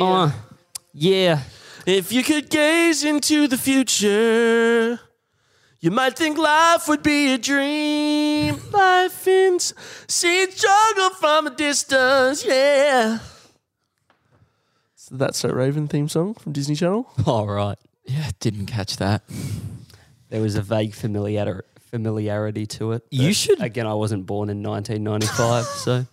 a sandwich. Oh, uh, yeah. If you could gaze into the future, you might think life would be a dream. Life in see struggle from a distance, yeah. So that's So Raven theme song from Disney Channel. All right. Yeah, didn't catch that. There was a vague familiar- familiarity to it. You should- Again, I wasn't born in 1995, so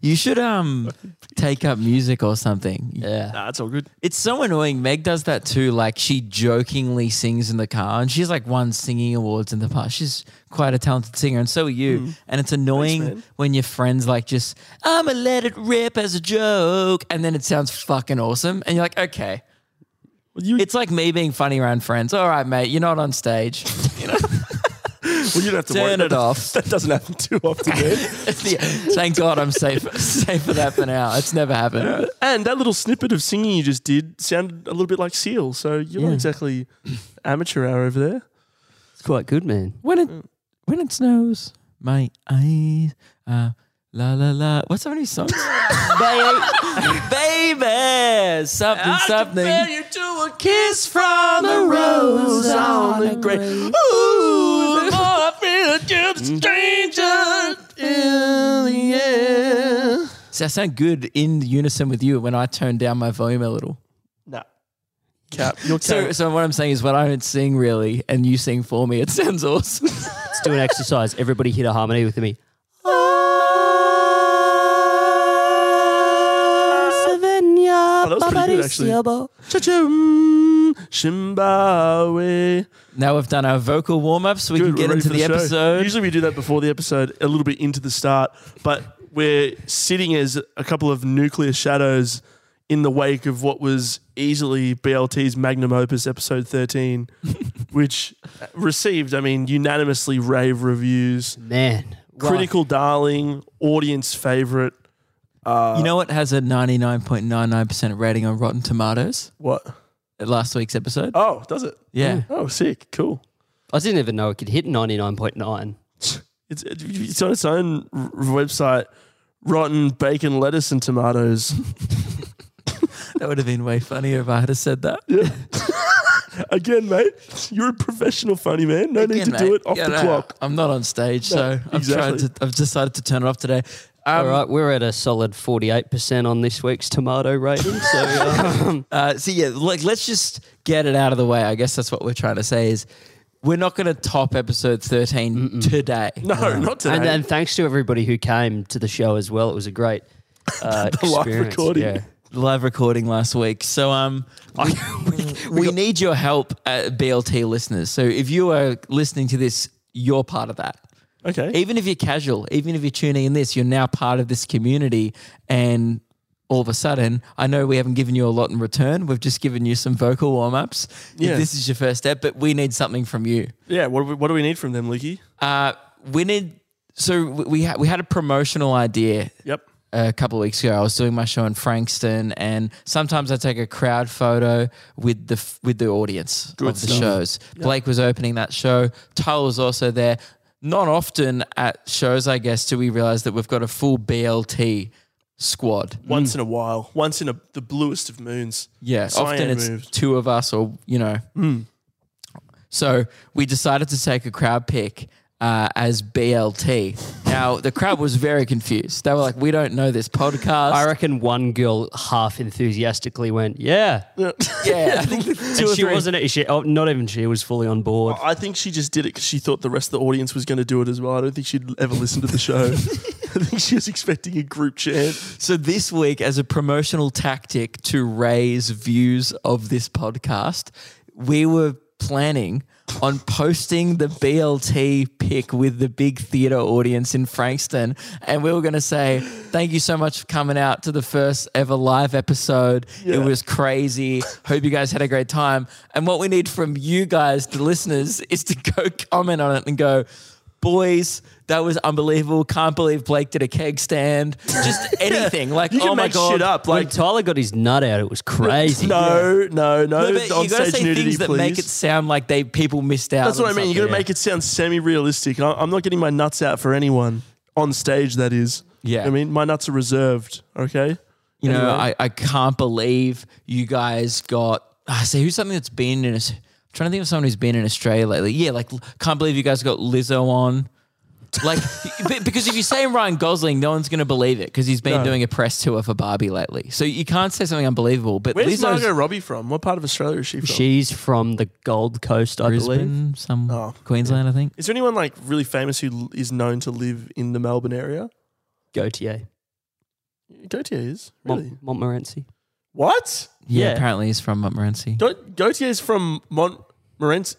You should um take up music or something. yeah. Nah, it's all good. It's so annoying. Meg does that too. Like she jokingly sings in the car, and she's like won singing awards in the past. She's quite a talented singer, and so are you. And it's annoying man. when your friends like just I'ma let it rip as a joke, and then it sounds fucking awesome, and you're like, okay. Well, you, It's like me being funny around friends. All right, mate, you're not on stage. well, you don't have to Turn about it off. That doesn't happen too often, man. Yeah, Thank God I'm safe safe for that for now. It's never happened. and that little snippet of singing you just did sounded a little bit like Seal, so you're not exactly amateur hour over there. It's quite good, man. When it when it snows, my eyes uh la la la. What's so many songs? baby, baby, something something. you to a kiss from the rose on the grave. Ooh, the more I feel just a stranger in the air. See, I sound good in unison with you when I turn down my volume a little. Nah. Cap, you're So, cap. so what I'm saying is, when I don't sing really, and you sing for me, it sounds awesome. Let's do an exercise. Everybody hit a harmony with me. Oh, that was pretty good, actually. Oh, Cha-chum, Zimbabwe. now we've done our vocal warm up, so we Good, can get into for the, episode. Usually we do that before the episode, a little bit into the start, but we're sitting as a couple of nuclear shadows in the wake of what was easily BLT's magnum opus, episode 13, which received, I mean, unanimously rave reviews. Man. wow. Critical darling, audience favorite. you know what has a 99.99% rating on Rotten Tomatoes? What? Last week's episode. Oh, does it? yeah. Mm. Oh, sick. Cool. I didn't even know it could hit 99.9. It's, it's on its own r- website. Rotten bacon, lettuce, and tomatoes. That would have been way funnier if I had have said that. Yeah. Again, mate, you're a professional funny man. No need Again, to do mate, it off yeah, the no, clock. I'm not on stage, so I've exactly. tried to. I've decided to turn it off today. Um, All right, we're at a solid 48% on this week's tomato rating. So, um, Uh, so yeah, like let's just get it out of the way. I guess that's what we're trying to say is we're not going to top episode 13 today. No, not today. and, and thanks to everybody who came to the show as well. It was a great uh, The live experience. recording. Yeah. Live recording last week. So um, we, we need your help, uh, BLT listeners. So if you are listening to this, you're part of that. Okay. even if you're casual, even if you're tuning in this, you're now part of this community. And all of a sudden, I know we haven't given you a lot in return. We've just given you some vocal warm ups. Yeah. This is your first step, but we need something from you. Yeah, what, do we- what do we need from them, Leaky? Uh, we need, so we, we, ha- we had a promotional idea Yep. a couple of weeks ago. I was doing my show in Frankston, and sometimes I take a crowd photo with the f- with the audience Good of the stuff. shows. Blake was opening that show. Tyler was also there. Not often at shows, I guess, do we realize that we've got a full BLT squad. Mm. Once in a while. Once in a, the bluest of moons. Yeah, Cyan often it's moved. two of us, or you know. Mm. So we decided to take a crowd pick uh, as BLT. Now the crowd was very confused. They were like, "We don't know this podcast." I reckon one girl half enthusiastically went, "Yeah," yeah, I think two and or she three- wasn't. She, oh, not even she was fully on board. I think she just did it because she thought the rest of the audience was going to do it as well. I don't think she'd ever listen to the show. I think she was expecting a group chant. So this week, as a promotional tactic to raise views of this podcast, we were planning on posting the BLT pic with the big theatre audience in Frankston. And we were going to say, thank you so much for coming out to the first ever live episode. It was crazy. Hope you guys had a great time. And what we need from you guys, the listeners, is to go comment on it and go, boys, that was unbelievable. Can't believe Blake did a keg stand. Just anything. Like, You can oh my make God. shit up. when Like, Tyler got his nut out, it was crazy. no, no, no. No, but on you gotta stage say nudity, things that make it sound like they people missed out. That's what I mean. You got to make it sound semi-realistic. I- I'm not getting my nuts out for anyone on stage. That is. Yeah. I mean, my nuts are reserved. Okay. You know, I, I can't believe you guys got. I say who's something that's been in. Aus- I'm trying to think of someone who's been in Australia lately. Yeah, like can't believe you guys got Lizzo on. Like because if you say Ryan Gosling, no one's going to believe it because he's been No. doing a press tour for Barbie lately. So you can't say something unbelievable. But Where's Lizzo's Margot Robbie from? What part of Australia is she from? She's from the Gold Coast, I believe. Brisbane, some Oh, Queensland, I think. Is there anyone like really famous who l- is known to live in the Melbourne area? Gotye. Gotye is really Mont- Montmorency. What? Yeah, Yeah. apparently he's from Montmorency. Ga- Gotye is from Montmorency.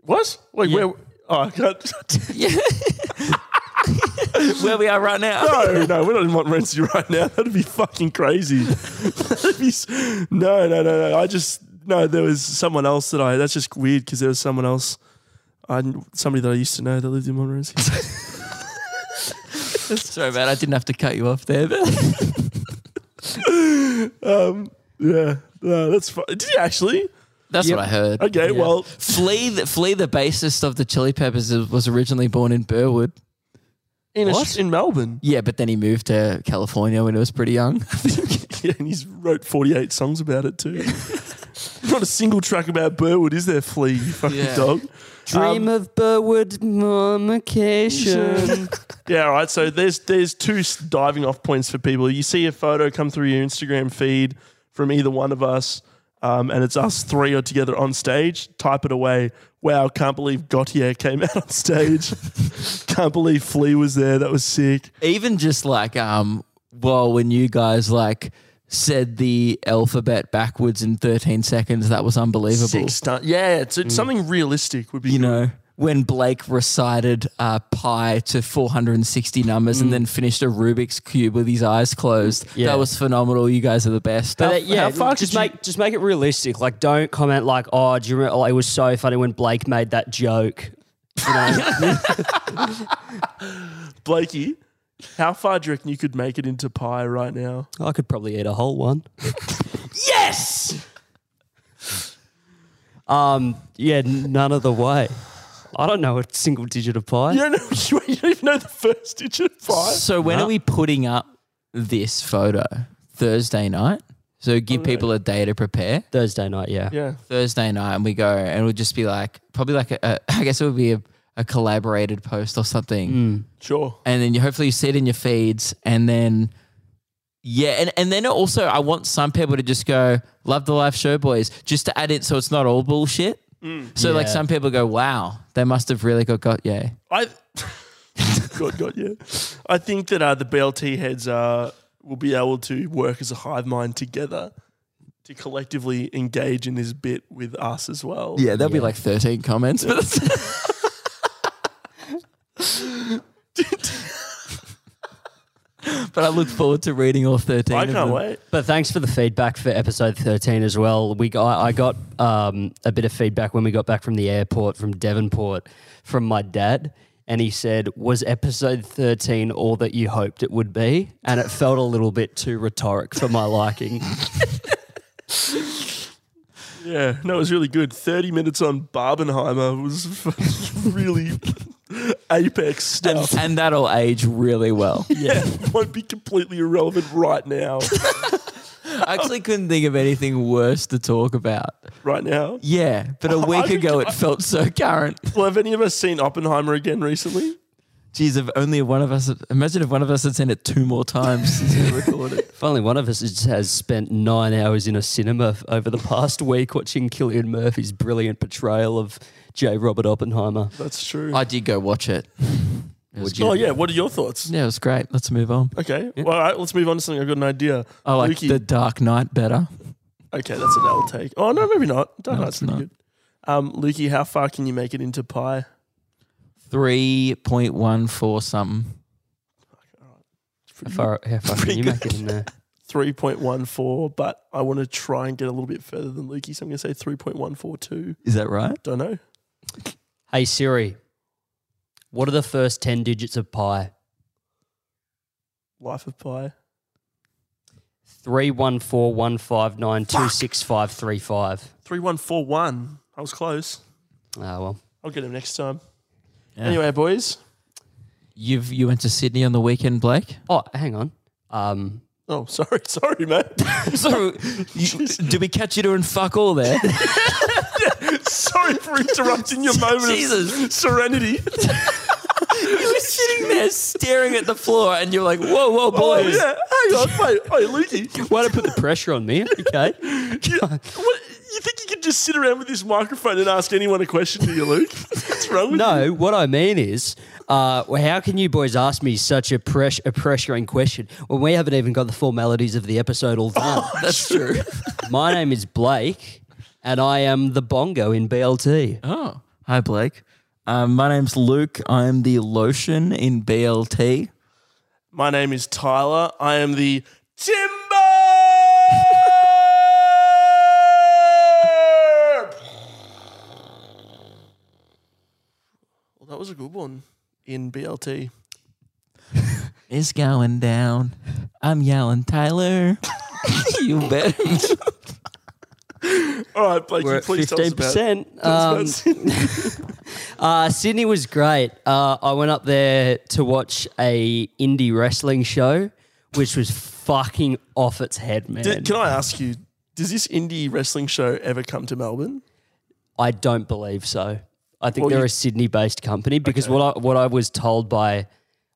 What? Wait, Yeah. where? Oh, I can't. Where we are right now. no, no, we're not in Montmorency right now. That'd be fucking crazy. That'd be s- no, no, no, no. I just no. There was someone else that I. That's just weird because there was someone else. I somebody that I used to know that lived in Montmorency. Sorry, man, I didn't have to cut you off there. But um, yeah, no, that's fine. Did you actually? that's Yep. what I heard. Okay, Yeah. well, Flea, the, Flea, the bassist of the Chili Peppers, is- was originally born in Burwood. in a, What? in Melbourne. Yeah, but then he moved to California when he was pretty young. Yeah, and he's wrote 48 songs about it too. Not a single track about Burwood, is there, Flea, you fucking Yeah. dog? Dream of Burwood Vacation. Yeah, all right. So there's there's two diving off points for people. You see a photo come through your Instagram feed from either one of us, um, and it's us three are together on stage. Type it away. Wow, can't believe Gotye came out on stage. can't believe Flea was there. That was sick. Even just like, um, well, when you guys like said the alphabet backwards in 13 seconds, that was unbelievable. Sick stunt. Yeah, it's, it's something realistic would be You good. know, when Blake recited uh, pi to 460 numbers and then finished a Rubik's cube with his eyes closed, Yeah. that was phenomenal. You guys are the best. But How- yeah, how far just could you- make just make it realistic. Like, don't comment like, "Oh, do you remember? Like, it was so funny when Blake made that joke." You know, Blakey, how far do you reckon you could make it into pie right now? I could probably eat a whole one. Yes. Um, yeah, none of the way. I don't know a single digit of pie. You don't know. You don't even know the first digit of pie. So when No. are we putting up this photo? Thursday night. So give people a day to prepare. Thursday night, yeah. Yeah. Thursday night, and we go, and it'll just be like probably like a, a I guess it would be a, a collaborated post or something, Mm. Sure. and then you hopefully you see it in your feeds, and then yeah, and and then also I want some people to just go love the live show, boys, just to add it so it's not all bullshit. So like some people go, wow, they must have really got got yeah. I. God, God, yeah. I think that uh, the BLT heads uh, will be able to work as a hive mind together to collectively engage in this bit with us as well. Yeah, there'll be like 13 comments. But but I look forward to reading all 13. I of can't them. wait. But thanks for the feedback for episode 13 as well. We got, I got um, a bit of feedback when we got back from the airport from Devonport from my dad. And he said, Was episode 13 all that you hoped it would be? And it felt a little bit too rhetoric for my liking. Yeah, no, it was really good. 30 minutes on Barbenheimer was really apex stuff. And, and that'll age really well. yeah, won't be completely irrelevant right now. I actually couldn't think of anything worse to talk about. Right now. Yeah, but a week I ago it felt so current. Well, have any of us seen Oppenheimer again recently? Geez, if only one of us, imagine if one of us had seen it two more times since we recorded. If only one of us has- has spent nine hours in a cinema f- over the past week watching Cillian Murphy's brilliant portrayal of J. Robert Oppenheimer. That's true. I did go watch it. It was oh, good. yeah. What are your thoughts? Yeah, it was great. Let's move on. Okay. Well, all right, let's move on to something. I've got an idea. I like Lukey. The Dark Knight better. Okay, that's an L take. Oh, no, maybe not. Dark No, Knight's it's pretty not. good. Um, Lukey, how far can you make it into pi? 3.14 something. How far, how far can you make it in there? 3.14, but I want to try and get a little bit further than Lukey, so I'm going to say 3.142. Is that right? Don't know. Hey Siri, what are the first 10 digits of pi? Life of pi. 31415926535. 3141. I was close. Ah, well. I'll get him next time. Yeah. Anyway, boys. You've you went to Sydney on the weekend, Blake? Oh, hang on. Um, Oh, sorry, sorry, mate. So, you, did we catch you doing fuck all there? sorry for interrupting your moment Jesus. of serenity. you were sitting there staring at the floor, and you're like, "Whoa, whoa, Oh, boys!" yeah. Hang on, wait, wait, Lukey. Why to put the pressure on me? Okay. You, what, you think you could just sit around with this microphone and ask anyone a question, do you, Luke? What's wrong with you? No, what I mean is, uh, well, how can you boys ask me such a, press- a pressuring question when we haven't even got the formalities of the episode all done? That's true. My name is Blake, and I am the bongo in BLT. Oh, hi, Blake. Um, my name's Luke. I'm the lotion in BLT. My name is Tyler. I am the Timber. Well, that was a good one in BLT. It's going down. I'm yelling, Tyler. you bet. All right, Blake, We're you at please tell us fifteen about, percent. tell us about Sydney. Uh, Sydney was great. Uh, I went up there to watch a indie wrestling show, which was fucking off its head, man. Did- Can I ask you, does this indie wrestling show ever come to Melbourne? I don't believe so. I think Well, they're you- a Sydney-based company because what I what I was told by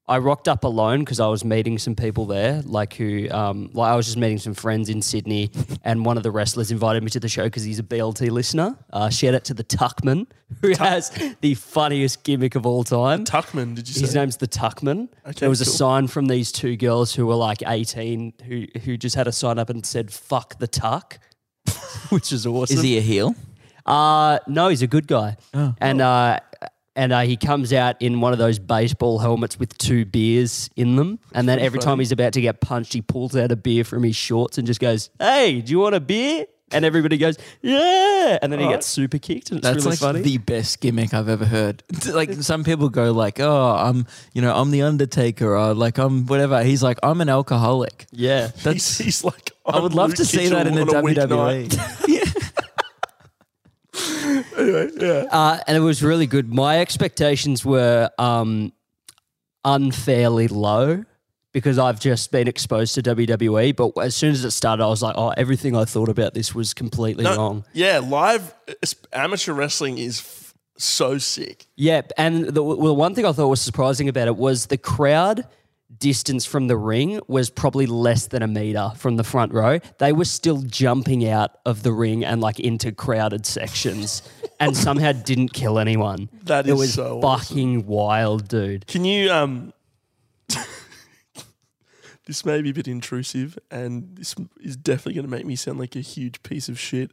I rocked up alone because I was meeting some people there, like who, um, like I was just meeting some friends in Sydney, and one of the wrestlers invited me to the show because he's a BLT listener. Uh, shout out to the Tuckman, who has the funniest gimmick of all time. Tuckman, did you say? His name's the Tuckman. Okay, there was a sign from these two girls who were like 18 who who just had a sign up and said "fuck the tuck," which is awesome. Is he a heel? Uh no, he's a good guy. and uh and uh, he comes out in one of those baseball helmets with two beers in them. And then every time he's about to get punched, he pulls out a beer from his shorts and just goes, Hey, do you want a beer? And everybody goes, Yeah. And then he gets super kicked. And it's That's really like funny. the best gimmick I've ever heard. like some people go like, "Oh, I'm, you know, I'm the Undertaker," or like I'm whatever. He's like, "I'm an alcoholic." yeah. He's, he's like, I would love Luke to see Kitchell that in the on a. WWE. Anyway, yeah. Uh, and it was really good. My expectations were um, unfairly low because I've just been exposed to WWE. But as soon as it started, I was like, oh, everything I thought about this was completely No, wrong. Yeah, live amateur wrestling is f- so sick. Yeah. And the, well, one thing I thought was surprising about it was the crowd distance from the ring was probably less than a meter from the front row. They were still jumping out of the ring and like into crowded sections and somehow didn't kill anyone. That it is was so fucking wild, dude. Can you um This may be a bit intrusive and this is definitely going to make me sound like a huge piece of shit,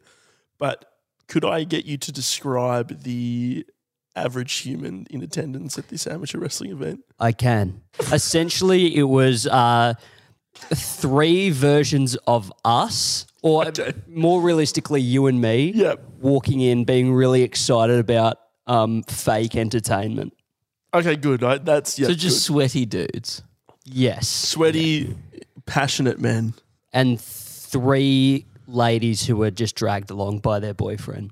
but could I get you to describe the average human in attendance at this amateur wrestling event? I can. Essentially, it was uh, three versions of us, or Okay. more realistically, you and me, Yep. walking in, being really excited about um, fake entertainment. Okay, good. I, that's yeah. so just good. sweaty dudes. Yes. sweaty, passionate men. And three ladies who were just dragged along by their boyfriend.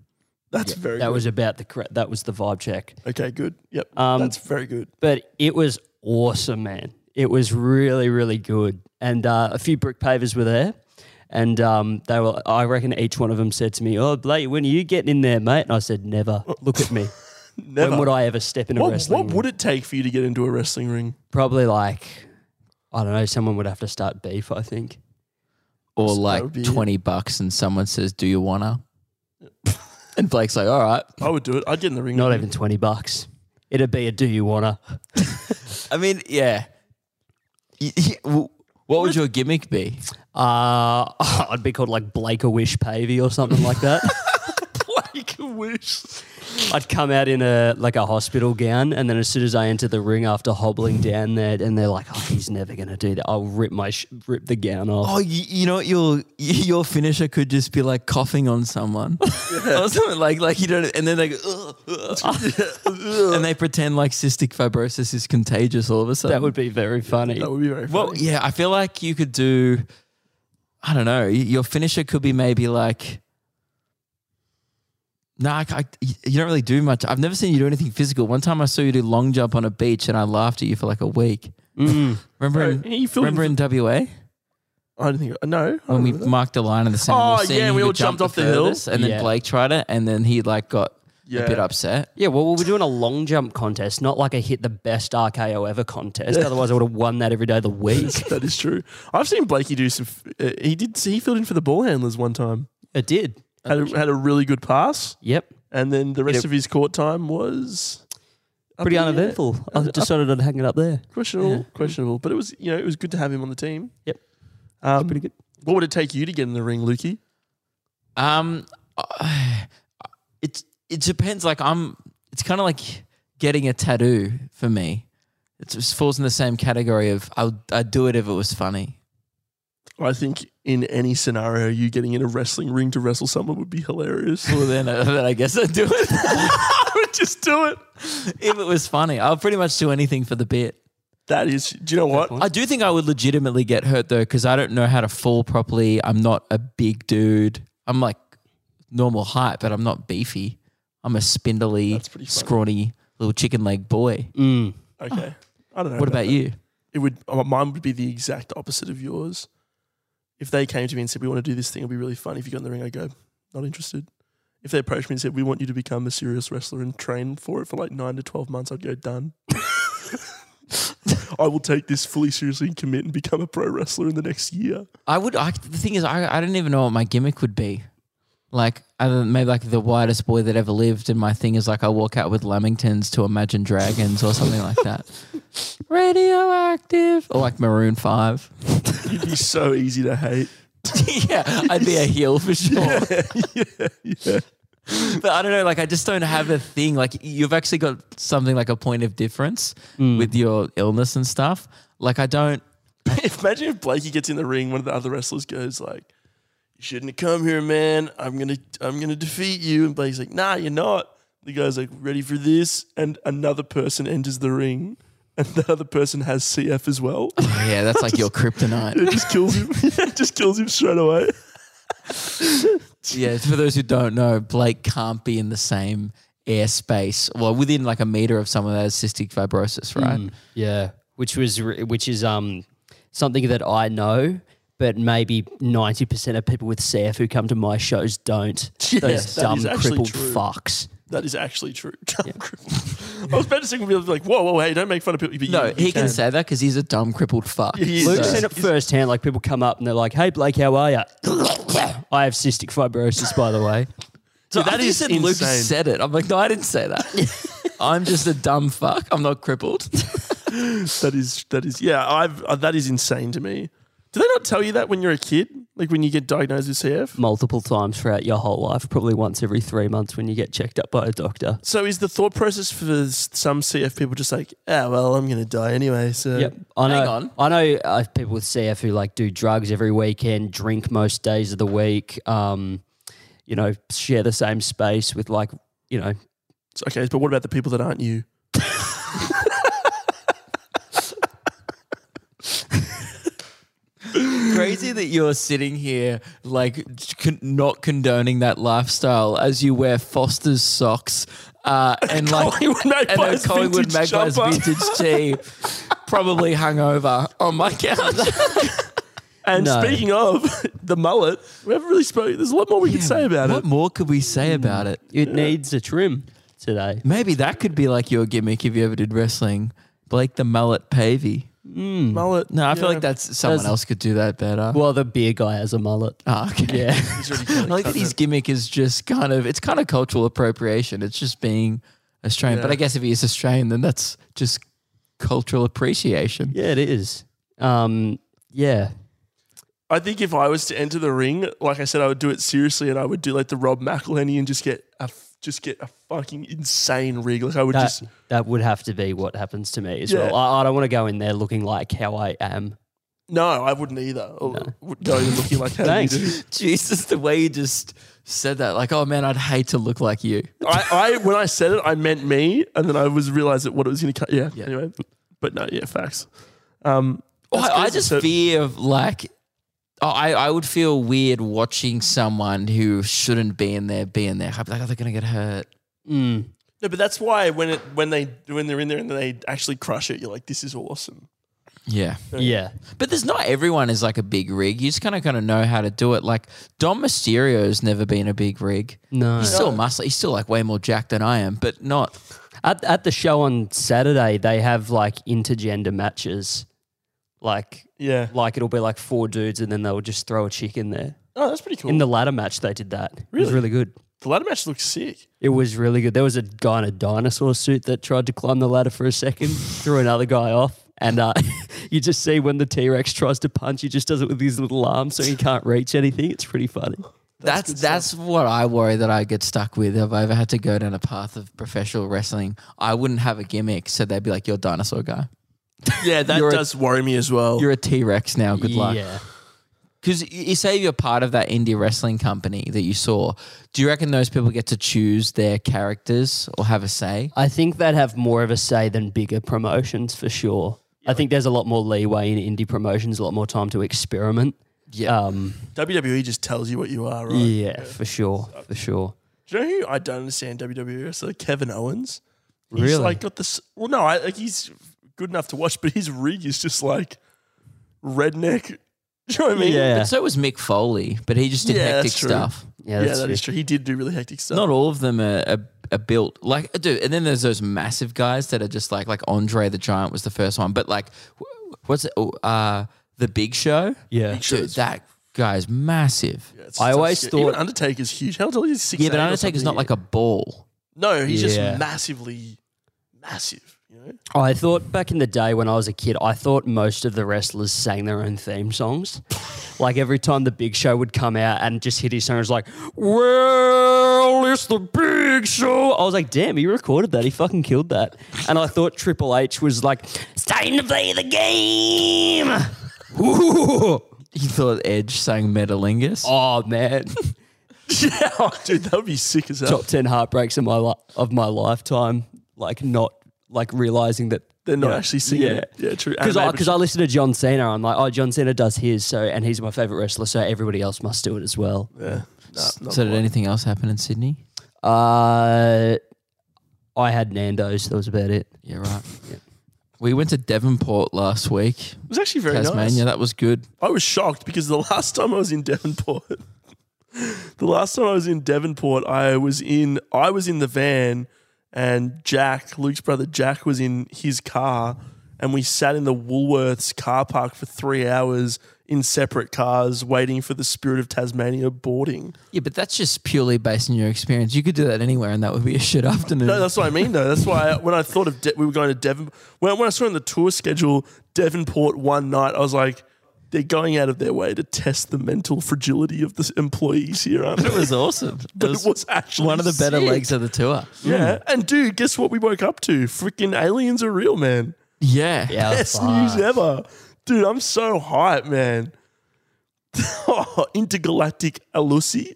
That's very That good. was about the correct. That was the vibe check. okay, good. Yep. Um, that's very good. But it was awesome, man. It was really, really good. And uh, a few brick pavers were there. And um, they were, I reckon each one of them said to me, Oh, Blake, when are you getting in there, mate? And I said, Never. Look at me. Never. When would I ever step in a what, wrestling what ring? would it take for you to get into a wrestling ring? Probably like, I don't know, someone would have to start beef, I think. Or So like would be- 20 bucks and someone says, Do you wanna? and Blake's like, All right. I would do it. I'd get in the ring. Not with even 20 bucks. It'd be a do you wanna? I mean, yeah. Y- y- w- What would your gimmick be? Uh, I'd be called like Blake a Wish Pavey or something like that. Blake a wish. I'd come out in a like a hospital gown, and then as soon as I enter the ring after hobbling down there, and they're like, "Oh, he's never gonna do that," I'll rip my sh- rip the gown off. Oh, you, you know what? Your your finisher could just be like coughing on someone, or something like like you don't, and then they go, "Ugh, ugh." and they pretend like cystic fibrosis is contagious all of a sudden. that would be very funny. That would be very well, yeah. I feel like you could do. I don't know. y- Your finisher could be maybe like. No, I, I- you don't really do much. I've never seen you do anything physical. One time I saw you do long jump on a beach, and I laughed at you for like a week. Mm. Remember? Bro, in, remember in WA? I don't think. No. I when we that. marked a line in the sand. Oh, we're yeah, we could all jump jumped off the hill. and then Yeah. Blake tried it, and then he like got Yeah. a bit upset. Yeah, well, we were doing a long jump contest, not like a hit the best RKO ever contest. Otherwise, I would have won that every day of the week. that is true. I've seen Blakey do some. Uh, he did. He filled in for the ball handlers one time. it did. Had a, had a really good pass, Yep. and then the rest Yep. of his court time was up Pretty in the air. uneventful. I Uh, decided I'd hang it up there. Questionable, Yeah. questionable. But it was, you know, it was good to have him on the team. Yep. Um, Pretty good. What would it take you to get in the ring, Lukey? Um, it it depends. Like I'm, it's kind of like getting a tattoo for me. It just falls in the same category of I'd, I'd do it if it was funny. I think in any scenario, you getting in a wrestling ring to wrestle someone would be hilarious. Well, then, uh, then I guess I'd do it I would just do it. if it was funny. I'll pretty much do anything for the bit. That is. Do you know what? I do think I would legitimately get hurt though because I don't know how to fall properly. I'm not a big dude. I'm like normal height, but I'm not beefy. I'm a spindly, That's pretty funny. scrawny little chicken leg boy. Mm. Okay. I don't know. What about that. you? It would. uh, Mine would be the exact opposite of yours. If they came to me and said, "We want to do this thing, it'll be really fun." If you got in the ring, I go, "Not interested." If they approached me and said, "We want you to become a serious wrestler and train for it for like nine to twelve months," I'd go, "Done." I will take this fully seriously and commit and become a pro wrestler in the next year. I would. I, the thing is, I, I don't even know what my gimmick would be. Like, other than maybe like the whitest boy that ever lived, and my thing is like I walk out with Lamingtons to Imagine Dragons or something like that. Radioactive or like Maroon Five. You'd be so easy to hate. yeah, I'd be a heel for sure. yeah, yeah. But I don't know. Like, I just don't have a thing. Like, you've actually got something like a point of difference mm. with your illness and stuff. Like, I don't. Imagine if Blakey gets in the ring, one of the other wrestlers goes like, "You shouldn't have come here, man. I'm gonna, I'm gonna defeat you." And Blakey's like, "Nah, you're not." The guy's like, "Ready for this?" And another person enters the ring, and the other person has CF as well. Yeah, that's like your kryptonite. it just kills him. it just kills him straight away. Yeah, for those who don't know, Blake can't be in the same airspace, well, within like a meter of someone that has cystic fibrosis, right? Mm, yeah, which was which is um something that I know, but maybe ninety percent of people with CF who come to my shows don't. Yeah, Those that dumb is actually crippled true. fucks. That is actually true. I was about to say, we'd be like, "Whoa, whoa, hey, don't make fun of people." But No, you, he you can say that because he's a dumb crippled fuck. Yeah, he. Luke's So- seen it firsthand. Like people come up and they're like, "Hey Blake, how are you?" I have cystic fibrosis, by the way. So that that is is said Luke said it. I'm like, no, I didn't say that. I'm just a dumb fuck. I'm not crippled. That is that is yeah. I've uh, that is insane to me. Do they not tell you that when you're a kid? Like when you get diagnosed with CF? Multiple times throughout your whole life, probably once every three months when you get checked up by a doctor. So is the thought process for some CF people just like, ah, well, I'm gonna die anyway. So Yep, I know. Hang on. I know uh, people with CF who like do drugs every weekend, drink most days of the week. Um, you know, share the same space with like you know. So- okay, but what about the people that aren't you? Crazy that you're sitting here like con- not condoning that lifestyle as you wear Foster's socks uh, and like Collingwood and a Magpies Collingwood vintage Magpies jumper. vintage tee, probably hungover on my couch. And No. speaking of the mullet, we haven't really spoken. There's a lot more we can say about it. what it. more could we say about it? It needs a trim today. Maybe that could be like your gimmick if you ever did wrestling. Blake the mullet Pavey. Mullet. No, I feel like that's someone That's- else could do that better. Well, the beer guy has a mullet. oh, okay. Yeah. He's already kinda I like that his gimmick is just kind of it's kind of cultural appropriation. It's just being Australian. But I guess if he is Australian, then that's just cultural appreciation. Yeah, it is. Um, yeah. I think if I was to enter the ring, like I said, I would do it seriously, and I would do like the Rob McElhenney and just get a f- just get a fucking insane rig. Like I would That, just that would have to be what happens to me as Yeah. well. I, I don't want to go in there looking like how I am. no, I wouldn't either. Or would go in looking like how Thanks. you do. Jesus, the way you just said that, like, oh man, I'd hate to look like you. I, I when I said it, I meant me, and then I was realized that what it was going to cut. Yeah, Yeah. Anyway, but no, yeah, facts. Um, Oh, I, I just So- fear of like, oh, I, I would feel weird watching someone who shouldn't be in there be in there. I'd be like, are they're gonna get hurt. Mm. No, but that's why when it when they when they're in there and they actually crush it, you're like, this is awesome. Yeah. Yeah. But there's not everyone is like a big rig. You just kind of kind of know how to do it. Like Dom Mysterio's never been a big rig. No. He's still muscle. He's still like way more jacked than I am, but not. At, at the show on Saturday, they have like intergender matches. Like, Yeah. like it'll be like four dudes and then they'll just throw a chick in there. Oh, that's pretty cool. In the ladder match, they did that. It was Really? really good. the ladder match looks sick. It was really good. There was a guy in a dinosaur suit that tried to climb the ladder for a second, threw another guy off. And uh, you just see when the T Rex tries to punch, he just does it with his little arms so he can't reach anything. It's pretty funny. That's that's, what I worry that I get stuck with if I ever had to go down a path of professional wrestling. I wouldn't have a gimmick, so they'd be like, "You're a dinosaur guy. Yeah, that You're a- does worry me as well. You're a T Rex now. Good luck." Yeah. Because you say you're part of that indie wrestling company that you saw. Do you reckon those people get to choose their characters or have a say? I think they'd have more of a say than bigger promotions for sure. I think there's a lot more leeway in indie promotions, a lot more time to experiment. Yeah. Um, WWE just tells you what you are, right? yeah, for sure, for sure. Do you know who I don't understand WWE So Kevin Owens. He's Really? like got this. Well, no, I, like he's good enough to watch, but his rig is just like redneck. Do you know what I mean? Yeah. But so was Mick Foley, but he just did Yeah, hectic that's true. stuff. Yeah, yeah, that's that true. is true. He did do really hectic stuff. Not all of them are, are, are built like dude. And then there's those massive guys that are just like like Andre the Giant was the first one, but like wh- what's it? Oh, Uh, the Big Show. Yeah. Big Show. Dude, that guy's massive. Yeah, it's I tough always shit. thought- Even Undertaker's huge. How tall is he? Six Yeah, but Undertaker's not like a ball. No, he's Yeah. just massively massive. You know. I thought back in the day when I was a kid, I thought most of the wrestlers sang their own theme songs. like every time the Big Show would come out and just hit his song, it was like, "Well, it's the Big Show." I was like, "Damn, he recorded that. He fucking killed that." And I thought Triple H was like, "It's time to play the game." Ooh. You thought Edge sang Metalingus? Oh man, Yeah, dude, that would be sick as hell. top ten heartbreaks of my li- of my lifetime. Like not like realizing that They're not you know, actually singing. Yeah. it. yeah, true. Because I, Animated 'cause I listen to John Cena, I'm like, oh, John Cena does his, so and he's my favorite wrestler, so everybody else must do it as well. Yeah. Nah, not so did quite. anything else happen in Sydney? Uh, I had Nando's. That was about it. Yeah, right. We went to Devonport last week. It was actually very Tasmania. nice. That was good. I was shocked because the last time I was in Devonport, the last time I was in Devonport, I was in I was in the van, and Jack, Luke's brother Jack, was in his car, and we sat in the Woolworths car park for three hours in separate cars, waiting for the Spirit of Tasmania boarding. Yeah, but that's just purely based on your experience. You could do that anywhere, and that would be a shit afternoon. No, that's what I mean, though. That's why I, when I thought of De- we were going to Devon, when, when I saw in the tour schedule Devonport one night, I was like, they're going out of their way to test the mental fragility of the employees here, aren't it they? was awesome. It was, it was actually one of the better sick. legs of the tour. Yeah, hmm. and dude, guess what we woke up to? Freaking aliens are real, man. Yeah. Yeah, Best fuck. news ever, dude. I'm so hyped, man. oh, intergalactic Alusi.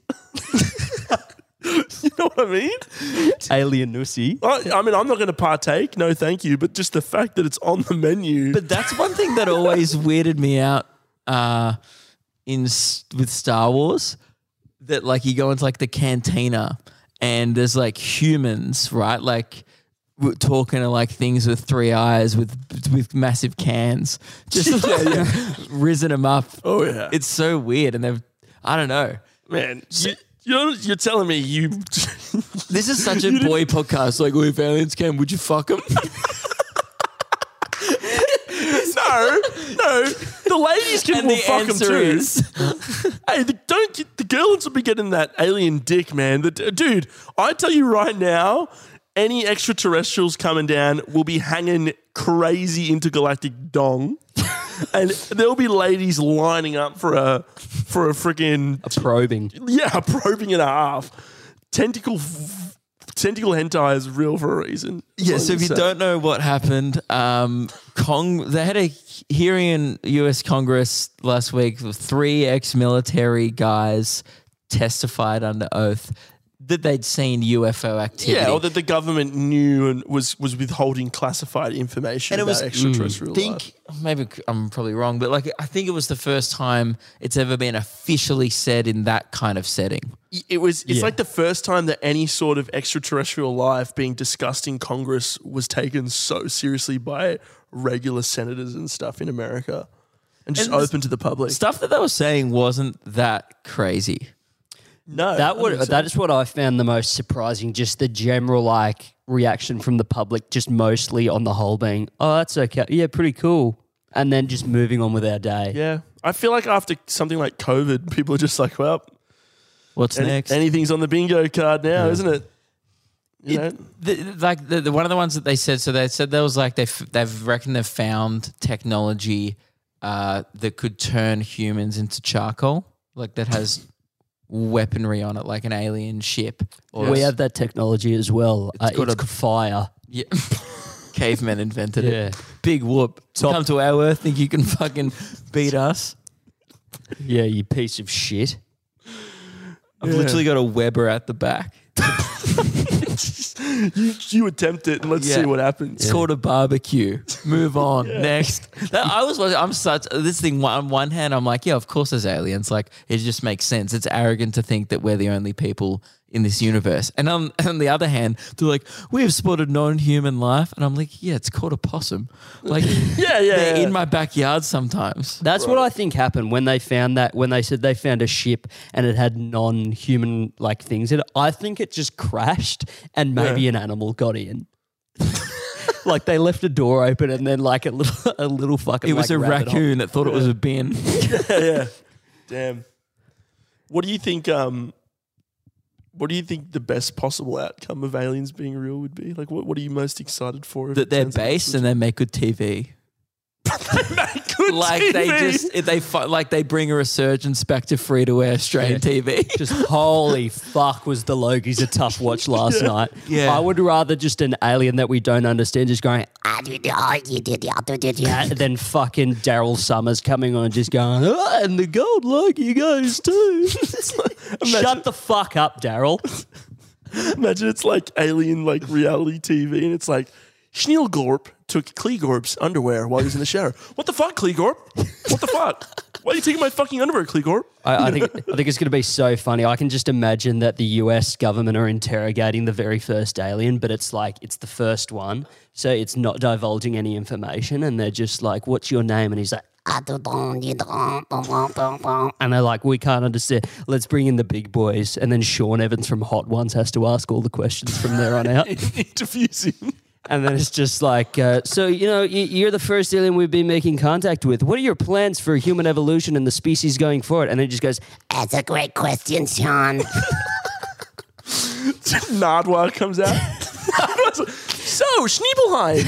you know what I mean? Alien Nussy. I, I mean, I'm not going to partake. No, thank you. But just the fact that it's on the menu. But that's one thing that always weirded me out uh, in with Star Wars. That like you go into like the cantina and there's like humans, right? Like w- talking to like things with three eyes with with massive cans, just risen them up. oh yeah, It's so weird, and they've I don't know. man. You, you're you're telling me you? This is such a boy podcast. Like, well, if aliens came, would you fuck them? No, no. The ladies can And will the fuck 'em answer too. is- hey, the, don't get, the girls will be getting that alien dick, man. The, dude, I tell you right now, any extraterrestrials coming down will be hanging crazy intergalactic dong. And there'll be ladies lining up for a for a freaking Probing. yeah, probing and a half. Tentacle f- tentacle hentai is real for a reason. Yeah, so if you don't know what happened, um, Cong they had a hearing in U.S. Congress last week. Three ex-military guys testified under oath that they'd seen UFO activity. Yeah, or that the government knew and was was withholding classified information And it about was- extraterrestrial I think life. maybe I'm probably wrong, but like I think it was the first time it's ever been officially said in that kind of setting. It was. It's Yeah. like the first time that any sort of extraterrestrial life being discussed in Congress was taken so seriously by regular senators and stuff in America, and just And open to the public. Stuff that they were saying wasn't that crazy. No, That would so. that is what I found the most surprising. Just the general like reaction from the public, just mostly on the whole being, "Oh, that's okay, yeah, pretty cool," and then just moving on with our day. Yeah, I feel like after something like COVID, people are just like, well, What's any- next? anything's on the bingo card now, isn't it? You know? the, like the, the one of the ones that they said, so they said there was like they f- they've reckoned they've found technology uh, that could turn humans into charcoal, like that has weaponry on it, like an alien ship. Or We have that technology as well. Uh, got it's a- fire. yeah. cavemen invented Yeah. it. Big whoop. Come to our earth, think you can fucking beat us? Yeah, you piece of shit. I've literally got a Weber at the back. you, you attempt it and let's Yeah. see what happens. It's called a barbecue. Move on. Next. That, I was watching, I'm such this thing on one hand, I'm like, yeah, of course there's aliens. Like it just makes sense. It's arrogant to think that we're the only people in this universe. And on, on the other hand, they're like, we have spotted non-human life. And I'm like, yeah, it's called a possum. Like Yeah, yeah, they're yeah. in my backyard sometimes. That's what I think happened when they found that when they said they found a ship and it had non-human like things in it. I think it just crashed and maybe Yeah. an animal got in. like they left a door open and then like a little a little fucking It was like, a rabbit hole- raccoon that thought it was a bin. yeah, yeah. Damn. What do you think? Um, what do you think the best possible outcome of aliens being real would be? Like, what, what are you most excited for? that they're based and they make good TV. Like they just they like they bring a resurgence back to free to air Australian TV. Just holy fuck was the Logies a tough watch last night. Yeah. I would rather just an alien that we don't understand just going ah, do, do, you did, yeah, do, did, yeah. Than fucking Daryl Somers coming on just going "Ah, and the gold Logie goes too. Shut the fuck up, Daryl. Imagine it's like alien like reality TV, and it's like Schneelgorp took Kleegorp's underwear while he was in the shower. What the fuck, Kleegorp? What the fuck? Why are you taking my fucking underwear, Kleegorp? I, I think I think it's going to be so funny. I can just imagine that the U.S. government are interrogating the very first alien, but it's like it's the first one, so it's not divulging any information, and they're just like, "What's your name?" And he's like, and they're like, "We can't understand. Let's bring in the big boys." And then Sean Evans from Hot Ones has to ask all the questions from there on out. Interviews him. And then it's just like, uh, so you know, you're the first alien we've been making contact with. What are your plans for human evolution and the species going forward? And then he just goes, That's a great question, Sean. Nardwuar comes out. So, Schneebelheim.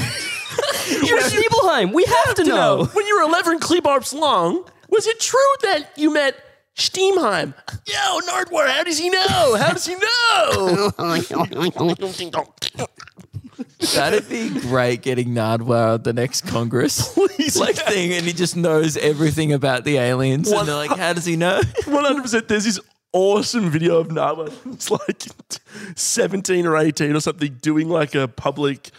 "You're Sneebelheim. We have to to know, know." when you were 11 Kleebarps long, was it true that you met Steamheim? Yo, Nardwuar, how does he know? How does he know? That'd be great getting Nardwuar at the next Congress. Please, like yeah. thing, and he just knows everything about the aliens. One- and they're like, how does he know? 100%. There's this awesome video of Nardwuar. It's like 17 or 18 or something doing like a public,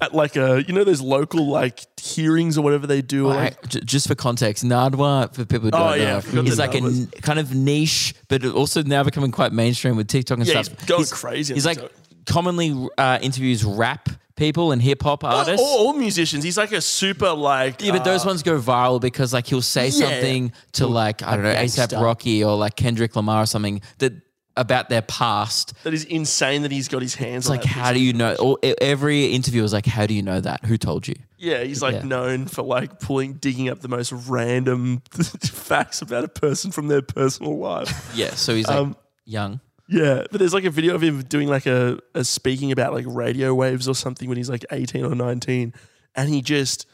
at like a, you know, those local like hearings or whatever they do. like, just for context, Nardwuar, for people who don't Oh, yeah, know, he's the like a kind of niche, but also now becoming quite mainstream with TikTok and Yeah, stuff. he's going crazy He's like TikTok. commonly uh, interviews rap people and hip hop artists. all, all musicians. He's like a super like. Yeah, but those uh, ones go viral because like he'll say Yeah. something to like I don't know ASAP. Rocky or like Kendrick Lamar or something that about their past. That is insane that he's got his hands It's like how do you know? E- every interview is like, how do you know that? Who told you? Yeah, he's like Yeah. known for like pulling, digging up the most random facts about a person from their personal life. Yeah, so he's like Um, young. Yeah, but there's like a video of him doing like a, a speaking about like radio waves or something when he's like 18 or 19, and he just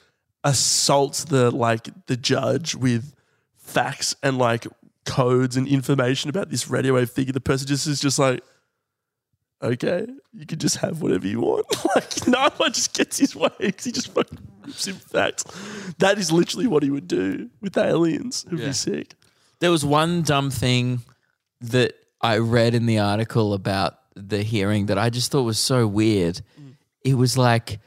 assaults the like the judge with facts and like codes and information about this radio wave figure. The person just is just like, okay, you can just have whatever you want. like no one just gets his way 'cause he just fucking rips him facts. That is literally what he would do with aliens. It'd Yeah. be sick. There was one dumb thing that I read in the article about the hearing that I just thought was so weird. It was like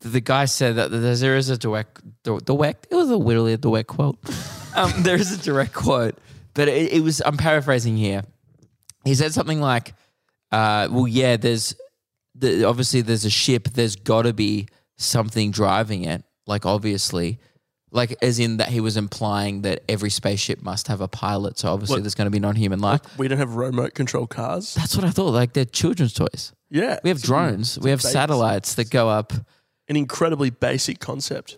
the guy said that there is a direct, direct. It was a literally a direct quote. um, there is a direct quote, but it, it was. I'm paraphrasing here. He said something like, uh, "Well, yeah, there's the, obviously there's a ship. There's got to be something driving it. Like obviously." Like, as in that he was implying that every spaceship must have a pilot, so obviously What? there's going to be non-human life. We don't have remote control cars. That's what I thought. Like they're children's toys. Yeah. We have it's drones. We have basic- satellites that go up. An incredibly basic concept.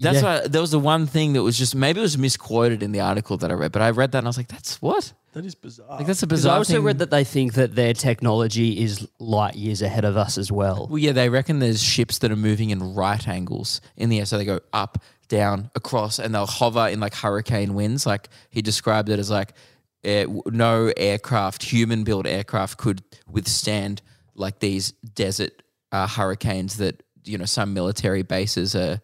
That's Yeah. why there was the one thing that was just maybe it was misquoted in the article that I read, but I read that and I was like, "That's what? That is bizarre. Like that's a Because bizarre." I also thing. read that they think that their technology is light years ahead of us as well. Well, yeah, they reckon there's ships that are moving in right angles in the air, so they go up, down, across, and they'll hover in like hurricane winds. Like he described it as like w- no aircraft, human-built aircraft, could withstand like these desert uh, hurricanes that you know some military bases are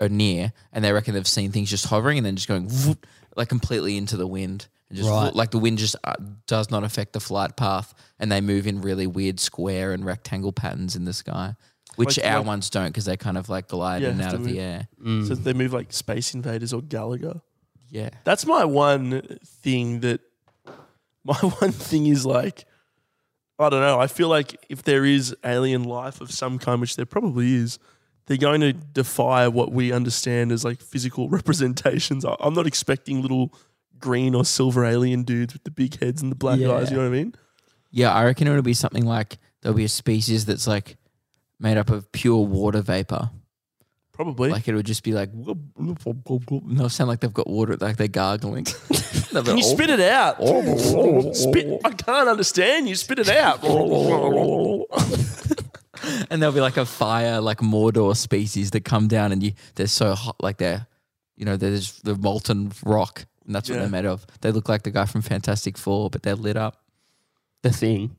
are near, and they reckon they've seen things just hovering and then just going whoop, like completely into the wind. And just Right. like the wind just uh, does not affect the flight path, and they move in really weird square and rectangle patterns in the sky, which Like- our like- ones don't because they kind of like glide Yeah, in and out to of the move. air. So mm. they move like Space Invaders or Galaga. Yeah, That's my one thing that my one thing is like I don't know. I feel like if there is alien life of some kind, which there probably is, they're going to defy what we understand as like physical representations. I- I'm not expecting little green or silver alien dudes with the big heads and the black Yeah. eyes. You know what I mean? yeah. I reckon it'll be something like there'll be a species that's like made up of pure water vapor. Probably. Like it would just be like, whoop, whoop, whoop, whoop, whoop. and they'll sound like they've got water, like they're gargling. They'll be Can you like, spit it out? Oh. spit. I can't understand you. Spit it out. and there'll be like a fire, like Mordor species that come down, and you they're so hot, like they're, you know, they're just the molten rock, and that's what Yeah. they're made of. They look like the guy from Fantastic Four, but they're lit up. The thing.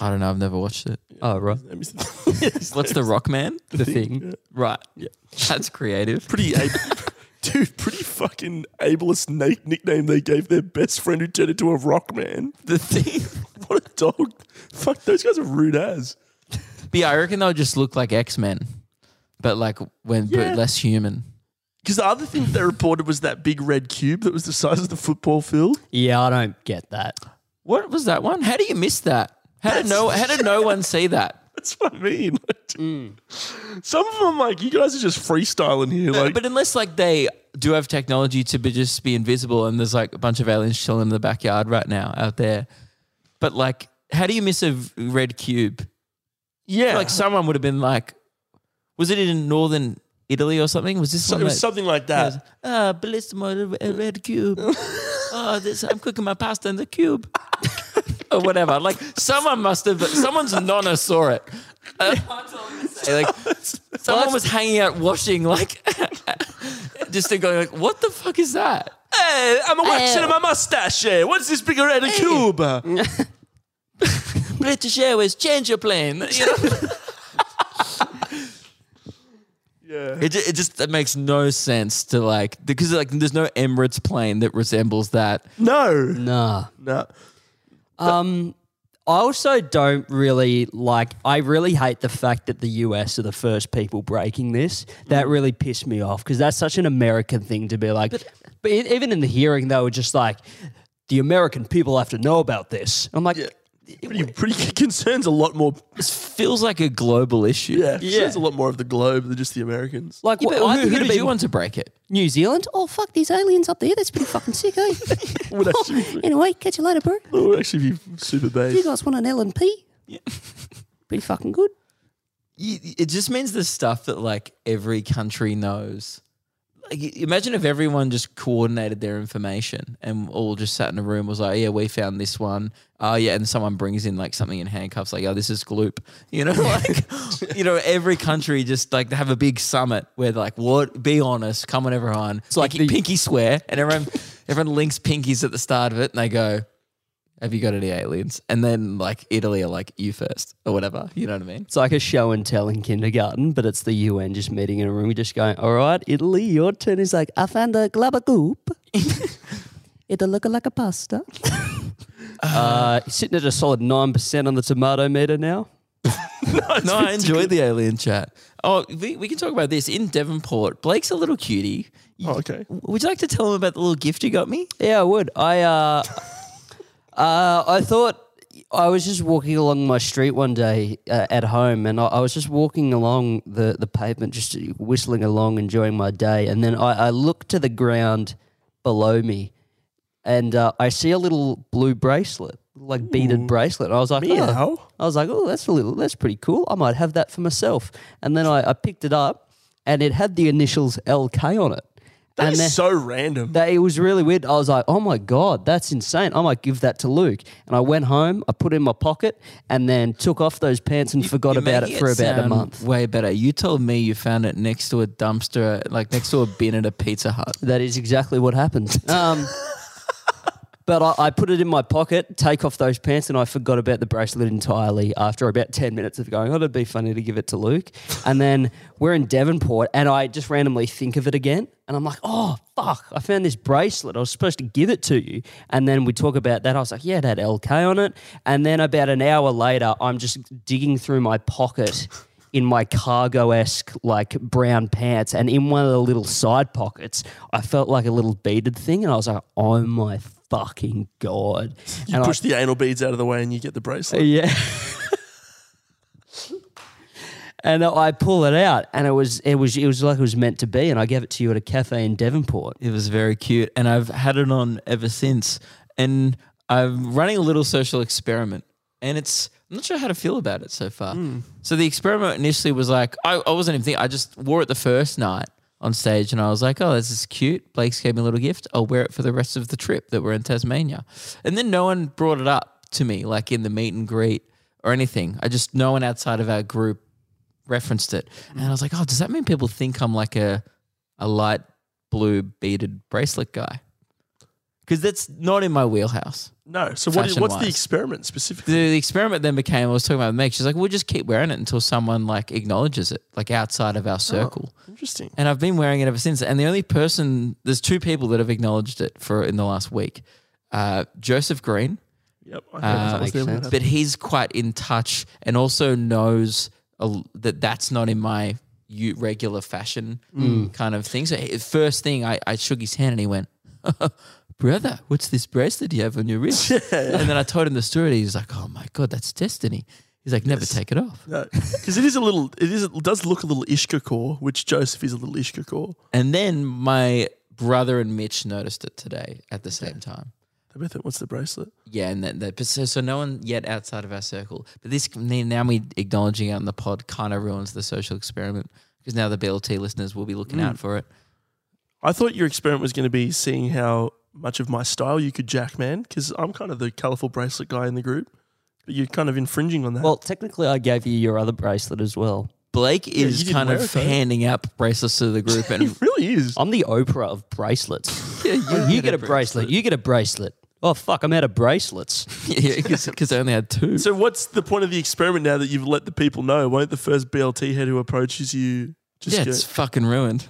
I don't know. I've never watched it. Oh, right. What's the Rock Man? The thing. Right. Yeah. That's creative. pretty ab- dude, pretty fucking ableist na- nickname they gave their best friend who turned into a rock man. The thing. What a dog! Fuck, those guys are rude as. But yeah, I reckon they'll just look like X Men, but like when Yeah. but less human. Because the other thing they reported was that big red cube that was the size of the football field. Yeah, I don't get that. What was that one? How do you miss that? How did no How did no one see that? That's what I mean. Some of them, like, you guys are just freestyling here. Like, but unless like they do have technology to be just be invisible, and there's like a bunch of aliens chilling in the backyard right now out there. But like, how do you miss a v- red cube? yeah, Like someone would have been like, was it in northern Italy or something? Was this so, it was something like that. Ah, bellissimo, a red cube. oh, this, I'm cooking my pasta in the cube. or whatever. Like, someone must have, someone's nonna saw it. Uh, like, someone was hanging out washing, like, just going, like, what the fuck is that? Hey, I'm a waxing of my mustache. eh? What's this big red cube? British Airways, change your plane. You know? Yeah. it, it just it makes no sense to, like, because, like, there's no Emirates plane that resembles that. No, Nah. no. Um, I also don't really like. I really hate the fact that the US are the first people breaking this. That really pissed me off because that's such an American thing to be like. But, e- even in the hearing, they were just like, "The American people have to know about this." I'm like, Pretty, pretty concerns a lot more. This feels like a global issue. Yeah, Yeah. concerns a lot more of the globe than just the Americans. like Yeah, what, but I who, think who did be you want to break it? New Zealand. Oh fuck, these aliens up there. That's pretty fucking sick, eh? Would actually, be, anyway, catch you later, bro. It would actually be super base. You base. guys want an L and P? Pretty fucking good. you, it just means the stuff that like every country knows. Imagine if everyone just coordinated their information and all just sat in a room was like, oh, yeah, we found this one. Oh yeah, and someone brings in like something in handcuffs, like, oh, this is Gloop. You know, like you know, every country just like they have a big summit where they're like, what? Be honest, come on, everyone. It's like pinky, the- pinky swear, and everyone everyone links pinkies at the start of it, and they go. Have you got any aliens? And then like Italy are like you first or whatever. You know what I mean? It's like a show and tell in kindergarten, but it's the UN just meeting in a room, just going, "All right, Italy, your turn." Is like, "I found a glabagoop. It'll look like a pasta." Uh, sitting at a solid nine percent on the tomato meter now. no, I enjoyed the alien chat. Oh, we, we can talk about this in Devonport. Blake's a little cutie. You- Oh, okay. Would you like to tell him about the little gift you got me? Yeah, I would. I uh, uh, I thought I was just walking along my street one day uh, at home, and I, I was just walking along the the pavement, just whistling along, enjoying my day, and then I, I look to the ground below me, and uh, I see a little blue bracelet, like beaded bracelet. And I was like, Meow. oh. I was like, oh, that's a little, that's pretty cool. I might have that for myself. And then I, I picked it up, and it had the initials LK on it. That and is so random. that it was really weird. I was like, "Oh my god, that's insane! I might give that to Luke." And I went home, I put it in my pocket, and then took off those pants and forgot You're about it for about a month. Way better. You told me you found it next to a dumpster, like next to a bin at a Pizza Hut. That is exactly what happened. Um, but I, I put it in my pocket, take off those pants, and I forgot about the bracelet entirely after about 10 minutes of going, oh, it'd be funny to give it to Luke. And then we're in Devonport, and I just randomly think of it again. And I'm like, oh, fuck, I found this bracelet. I was supposed to give it to you. And then we talk about that. I was like, yeah, it had LK on it. And then about an hour later, I'm just digging through my pocket in my cargo esque like brown pants, and in one of the little side pockets, I felt like a little beaded thing, and I was like, "Oh my fucking god!" You and push the anal beads out of the way and you get the I, bracelet. yeah. And I pull it out, and it was it was it was like it was meant to be. And I gave it to you at a cafe in Devonport. It was very cute, and I've had it on ever since. And I'm running a little social experiment, and it's I'm not sure how to feel about it so far. Hmm. So the experiment initially was like I, I wasn't even thinking. I just wore it the first night on stage, and I was like, "Oh, this is cute." Blake's gave me a little gift. I'll wear it for the rest of the trip that we're in Tasmania. And then no one brought it up to me, like in the meet and greet or anything. I just no one outside of our group referenced it, and I was like, "Oh, does that mean people think I'm like a a light blue beaded bracelet guy?" Because that's not in my wheelhouse. No. So what is, what's the experiment specifically? The, the experiment then became I was talking about with Meg. She's like, "We'll just keep wearing it until someone like acknowledges it, like outside of our circle." Interesting. And I've been wearing it ever since. And the only person, there's two people that have acknowledged it for in the last week. Uh, Joseph Green, Yep. I uh, I was there when that but he's quite in touch and also knows a l that that's not in my u- regular fashion kind of thing. So first thing, I, I shook his hand and he went, "Brother, what's this bracelet you have on your wrist?" And then I told him the story. He's like, "Oh my god, that's destiny." He's like, "Never take it off." Because it is a little, it is, it does look a little Ishka core, which Joseph is a little Ishka core. And then my brother and Mitch noticed it today at the same time. They both went, what's the bracelet? Yeah, and that, that so, so no one yet outside of our circle. But this now me acknowledging it on the pod kind of ruins the social experiment because now the BLT listeners will be looking mm. out for it. I thought your experiment was going to be seeing how much of my style you could jack, man. Because I'm kind of the colourful bracelet guy in the group, but you're kind of infringing on that. Well, technically, I gave you your other bracelet as well. Blake you is didn't kind wear of it, though. handing out bracelets to the group, he and really is. I'm the Oprah of bracelets. Yeah, you, oh, get, a bracelet. You get a bracelet. Oh fuck! I'm out of bracelets. yeah, because I only had two. So what's the point of the experiment now that you've let the people know? Won't the first BLT head who approaches you just yeah, go, it's fucking ruined.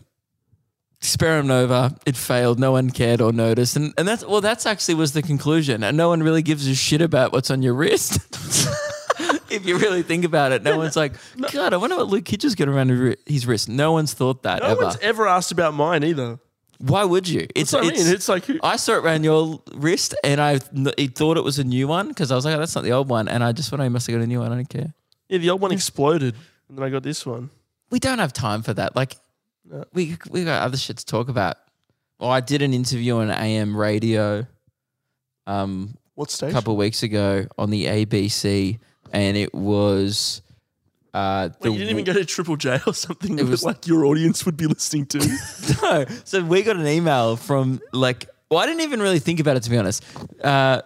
Experiment over. It failed. No one cared or noticed, and and that's well, that's actually was the conclusion. And no one really gives a shit about what's on your wrist. if you really think about it, no one's like, God, I wonder what Luke Kidgell's got around his his wrist. No one's thought that no ever. one's ever asked about mine either. Why would you? It's, I mean. It's like, who, I saw it around your wrist, and I thought it was a new one because I was like, oh, that's not the old one, and I just thought oh, I must have got a new one. I don't care. yeah, the old one exploded, and then I got this one. we don't have time for that. Like, we we got other shit to talk about. Well, I did an interview on AM radio, um, What a couple of weeks ago on the ABC, and it was. Uh, Wait, you didn't even go to Triple J or something It that was- like your audience would be listening to. no. So we got an email from like, well, I didn't even really think about it to be honest. Uh,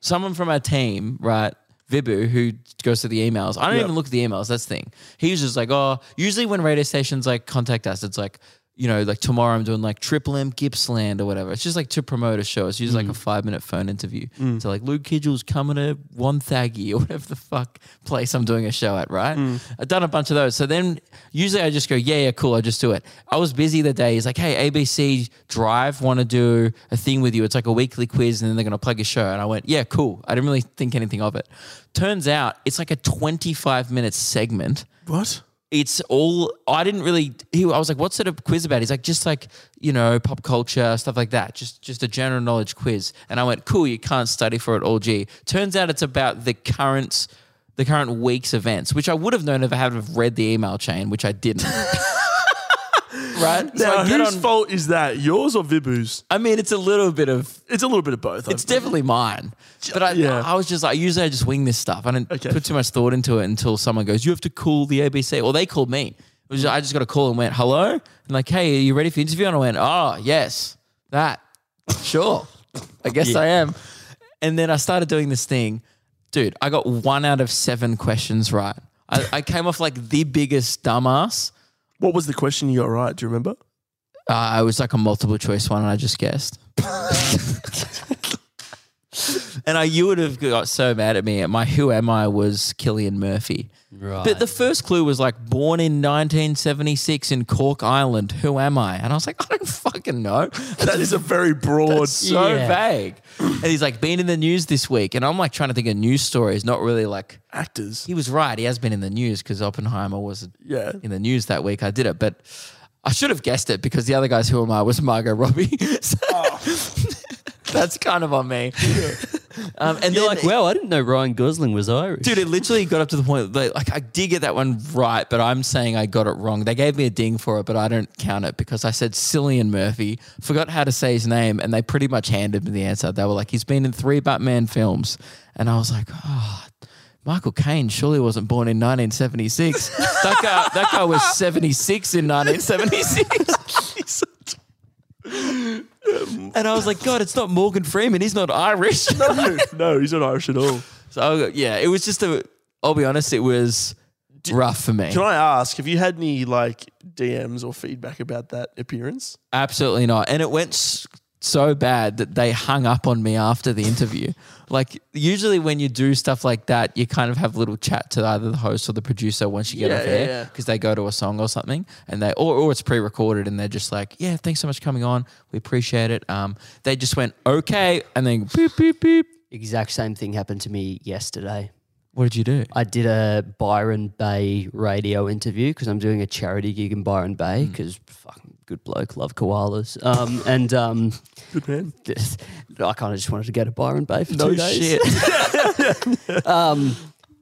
someone from our team, right? Vibu, who goes to the emails. I don't Yep. even look at the emails. That's the thing. He's just like, oh, usually when radio stations like contact us, it's like, you know, like tomorrow I'm doing like Triple M Gippsland or whatever. It's just like to promote a show. It's usually like a mm. five minute phone interview. Mm. So like Luke Kidgell's coming to Wonthaggi or whatever the fuck place I'm doing a show at, right? Mm. I've done a bunch of those. So then usually I just go, yeah, yeah, cool, I'll just do it. I was busy the day. He's like, hey, ABC Drive want to do a thing with you. It's like a weekly quiz and then they're going to plug your show. And I went, yeah, cool. I didn't really think anything of it. Turns out it's like a 25 minute segment What? It's all I didn't really he, I was like what's it a quiz about? He's like just like you know pop culture stuff like that. Just just a general knowledge quiz. And I went cool you can't study for it all G turns out it's about the current the current week's events which I would have known if I had read the email chain which I didn't right so Now, I whose on fault is that? Yours or Vibu's? I mean it's a little bit of It's a little bit of both. it's definitely mine. But I, Yeah. I was just like, usually I just wing this stuff. I didn't Okay. put too much thought into it until someone goes, you have to call the ABC. Or they called me. It was, I just got a call and went, hello? And like, hey, are you ready for the interview? And I went, oh, yes, that. Sure. I guess I am. And then I started doing this thing. Dude, I got one out of seven questions right. I, I came off like the biggest dumbass. What was the question you got right? Do you remember? Uh, it was like a multiple choice one, and I just guessed. and I, you would have got so mad at me. My who am I was Cillian Murphy. Right. But the first clue was like born in 1976 in Cork Island. Who am I? And I was like, I don't fucking know. That is a very broad. so Yeah. vague. And he's like, been in the news this week. And I'm like trying to think of news stories, not really like. actors. He was right. He has been in the news because Oppenheimer was Yeah. in the news that week. I did it, but I should have guessed it because the other guys who am I was Margot Robbie. So oh. that's kind of on me. Um, and You're like, well, I didn't know Ryan Gosling was Irish. dude, it literally got up to the point that, like I did get that one right, but I'm saying I got it wrong. They gave me a ding for it, but I don't count it because I said Cillian Murphy, forgot how to say his name, and they pretty much handed me the answer. They were like, he's been in three Batman films, and I was like, oh. Michael Caine surely wasn't born in 1976. that guy, that guy was 76 in 1976. and I was like, God, it's not Morgan Freeman. He's not Irish. no, no, he's not Irish at all. So yeah, it was just a. I'll be honest, it was rough for me. Can I ask, have you had any like DMs or feedback about that appearance? Absolutely not. And it went s- so bad that they hung up on me after the interview. like usually when you do stuff like that, you kind of have a little chat to either the host or the producer once you get Yeah, off yeah, air yeah. because they go to a song or something and they or, or it's pre-recorded and they're just like, yeah, thanks so much for coming on. We appreciate it. Um, they just went okay and then beep beep beep. Exact same thing happened to me yesterday. What did you do? I did a Byron Bay radio interview because I'm doing a charity gig in Byron Bay Hmm. because fucking good bloke, love koalas. Um, and um, Good man. I kind of just wanted to go to Byron Bay for No two days. shit. um,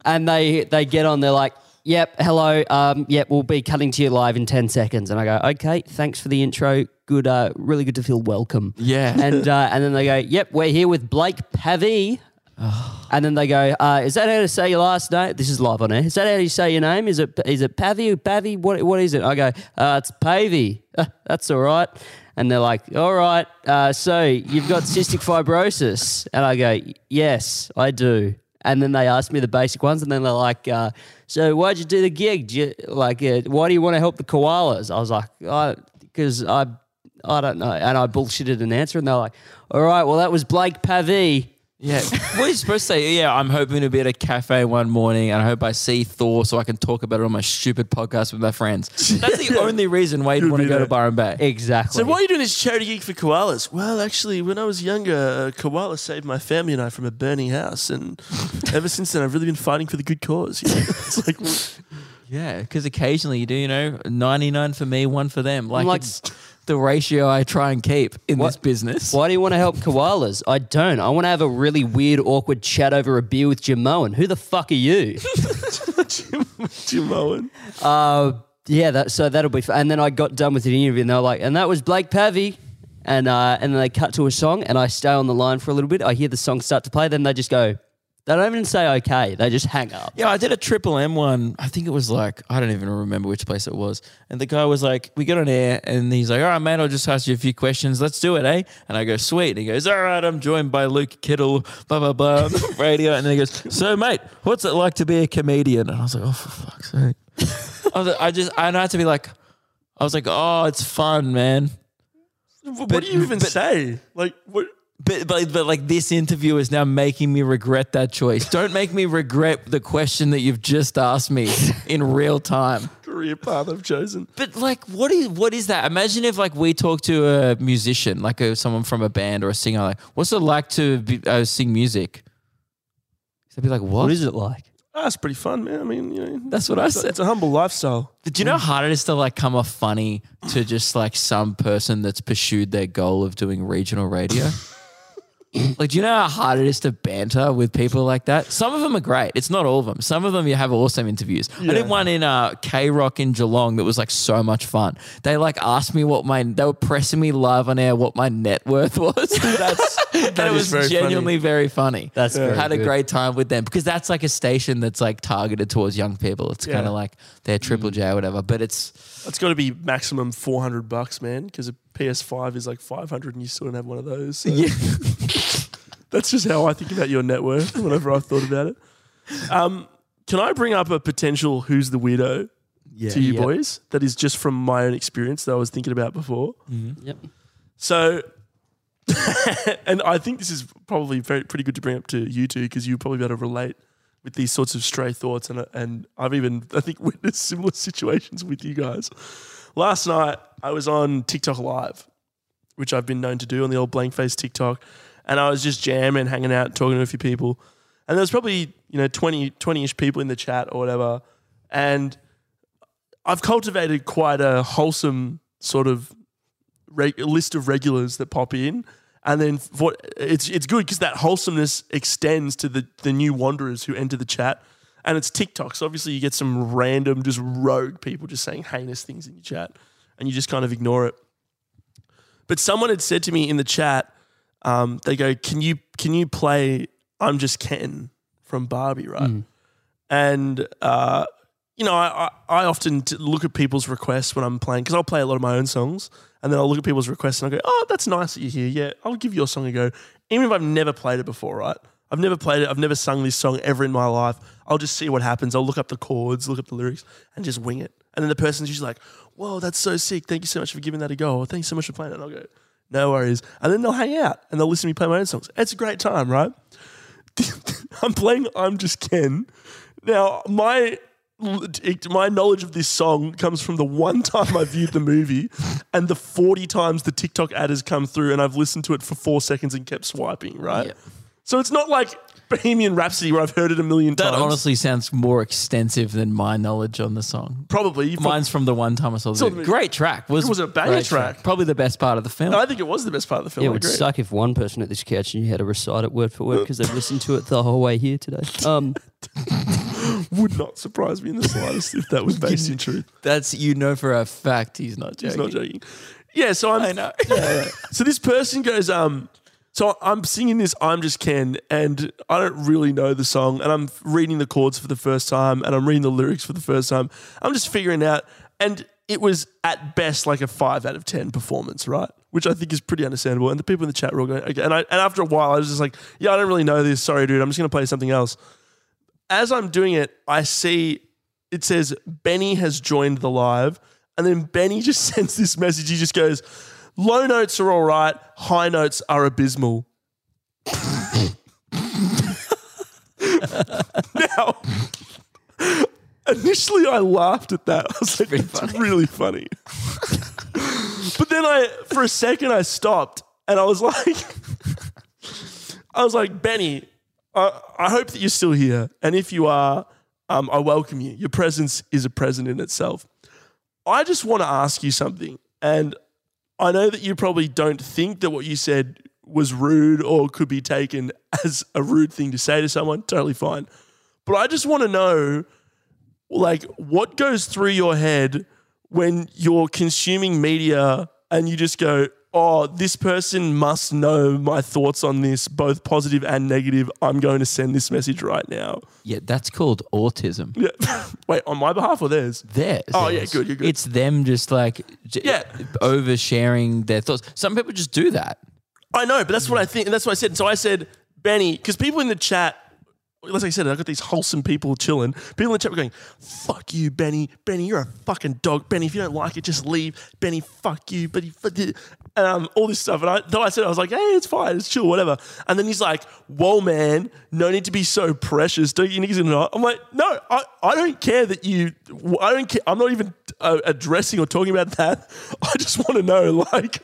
and they they get on. They're like, "Yep, hello. Um, yep, we'll be cutting to you live in ten seconds." And I go, "Okay, thanks for the intro. Good, uh, really good to feel welcome." Yeah. And uh, and then they go, "Yep, we're here with Blake Pavey." And then they go, uh, "Is that how to say your last name?" This is live on air. Is that how you say your name? Is it is it Pavey or Pavey? What what is it? I go, uh, "It's Pavey." Uh, that's all right. And they're like, "All right. Uh, so you've got cystic fibrosis?" And I go, "Yes, I do." And then they ask me the basic ones, and then they're like, uh, "So why'd you do the gig? Do you, like, uh, why do you want to help the koalas?" I was like, "Because I, I don't know." And I bullshitted an answer, and they're like, "All right, well, that was Blake Pavey." Yeah. What are you supposed to say? Yeah, I'm hoping to be at a cafe one morning and I hope I see Thor so I can talk about it on my stupid podcast with my friends. That's the only reason why you'd want to go to there. Byron Bay. Exactly. So why are you doing this charity gig for koalas? Well, actually, when I was younger, a koala saved my family and I from a burning house, and ever since then, I've really been fighting for the good cause. You know? It's like, well, Yeah, because occasionally you do, you know, 99 for me, one for them. Like, like- it's the ratio I try and keep in What- this business. Why do you want to help koalas? I don't. I want to have a really weird, awkward chat over a beer with Jim Moen. Who the fuck are you? Jim, Jim Owen. uh, yeah, that, so that'll be fun. And then I got done with the interview and they were like, and that was Blake Pavey. And, uh, and then they cut to a song and I stay on the line for a little bit. I hear the song start to play. Then they just go, they don't even say okay. They just hang up. Yeah, I did a triple M one. I think it was like, I don't even remember which place it was. And the guy was like, we got on air and he's like, all right, mate, I'll just ask you a few questions. Let's do it, eh? And I go, sweet. And he goes, all right, I'm joined by Luke Kittle, blah, blah, blah, radio. And then he goes, so, mate, what's it like to be a comedian? And I was like, oh, for fuck's sake. I, was like, I just, I had to be like, I was like, oh, it's fun, man. What But- do you even but- say? Like, what? But, but but like this interview is now making me regret that choice. Don't make me regret the question that you've just asked me in real time. career path I've chosen. But like, what is what is that? Imagine if like we talk to a musician, like a, someone from a band or a singer, like, what's it like to be, uh, sing music? They'd be like, what? What is it like? Ah, it's pretty fun, man. I mean, you know, That's what I it's a- said. It's a humble lifestyle. Do you know how hard it is to like come off funny to just like some person that's pursued their goal of doing regional radio? like, do you know how hard it is to banter with people like that? Some of them are great. It's not all of them. Some of them you have awesome interviews. I did one in uh, K Rock in Geelong that was like so much fun. They like asked me what my they were pressing me live on air what my net worth was. That's that was very genuinely funny. very funny. That's very had a great time with them because that's like a station that's like targeted towards young people. It's kind of like their Triple J or whatever. But it's It's got to be maximum four hundred bucks, man. Because a PS5 is like five hundred, and you still don't have one of those. So that's just how I think about your net worth whenever I've thought about it. Um, can I bring up a potential who's the weirdo to you Yeah. boys? That is just from my own experience that I was thinking about before. Yep. So, and I think this is probably very pretty good to bring up to you two because you probably be able to relate with these sorts of stray thoughts, and and I've even I think witnessed similar situations with you guys. Last night I was on TikTok Live, which I've been known to do on the old blank face TikTok, and I was just jamming, hanging out, talking to a few people, and there was probably you know 20 20ish people in the chat or whatever, and I've cultivated quite a wholesome sort of reg- list of regulars that pop in, and then what it's it's good because that wholesomeness extends to the the new wanderers who enter the chat, and it's TikTok. So obviously you get some random just rogue people just saying heinous things in your chat, and you just kind of ignore it. But someone had said to me in the chat, um, they go, "Can you can you play I'm Just Ken from Barbie, right?" And uh, you know, I, I, I often look at people's requests when I'm playing because I'll play a lot of my own songs, and then I'll look at people's requests and I go, "Oh, that's nice that you're here. Yeah, I'll give your song a go, even if I've never played it before, right? I've never played it. I've never sung this song ever in my life. I'll just see what happens. I'll look up the chords, look up the lyrics, and just wing it. And then the person's usually like, "Whoa, that's so sick! Thank you so much for giving that a go. Or thanks so much for playing it." And I'll go, "No worries." And then they'll hang out and they'll listen to me play my own songs. It's a great time, right? I'm playing I'm Just Ken. Now, my my knowledge of this song comes from the one time I viewed the movie and the 40 times the TikTok ad has come through and I've listened to it for four seconds and kept swiping, right? Yeah. So it's not like Bohemian Rhapsody where I've heard it a million that times. honestly sounds more extensive than my knowledge on the song. Probably. You've Mine's from the one time I saw the Saw the movie. movie. Great track. Was It was a banger great track. Probably the best part of the film. I think it was the best part of the film. Yeah, it I would agree. suck if one person at this couch and you had to recite it word for word because they've listened to it the whole way here today. Um, Would not surprise me in the slightest if that was based in truth. That's you know for a fact he's not joking. He's not joking. Yeah, so I'm. I know. So this person goes, um, so I'm singing this I'm Just Ken, and I don't really know the song, and I'm reading the chords for the first time, and I'm reading the lyrics for the first time. I'm just figuring out, and it was at best like a five out of 10 performance, right? Which I think is pretty understandable. And the people in the chat were all going, okay. And, I, and after a while, I was just like, yeah, I don't really know this. Sorry, dude. I'm just going to play something else. As I'm doing it, I see it says Benny has joined the live. And then Benny just sends this message. He just goes, low notes are all right, high notes are abysmal. now, initially I laughed at that. I was like, it's really funny. but then I, for a second, I stopped and I was like, I was like, Benny, I, I hope that you're still here. And if you are, um, I welcome you. Your presence is a present in itself. I just want to ask you something. And I know that you probably don't think that what you said was rude or could be taken as a rude thing to say to someone. Totally fine. But I just want to know like what goes through your head when you're consuming media and you just go, oh, this person must know my thoughts on this, both positive and negative. I'm going to send this message right now. Yeah, that's called autism. Yeah. Wait, on my behalf or theirs? Theirs. Oh, yeah, good, you're good. It's them just like j- Yeah. oversharing their thoughts. Some people just do that. I know, but that's what I think. And that's what I said. So I said, Benny, because people in the chat As I said, I got these wholesome people chilling. People in the chat were going, "Fuck you, Benny. Benny, you're a fucking dog. Benny, if you don't like it, just leave. Benny, fuck you. Benny, fuck you." And um, all this stuff. And I, though I said, I was like, "Hey, it's fine. It's chill, whatever." And then he's like, "Whoa, man, no need to be so precious. Don't you niggas know?" I'm like, "No, I, I don't care that you. I don't care. I'm not even uh, addressing or talking about that. I just want to know, like."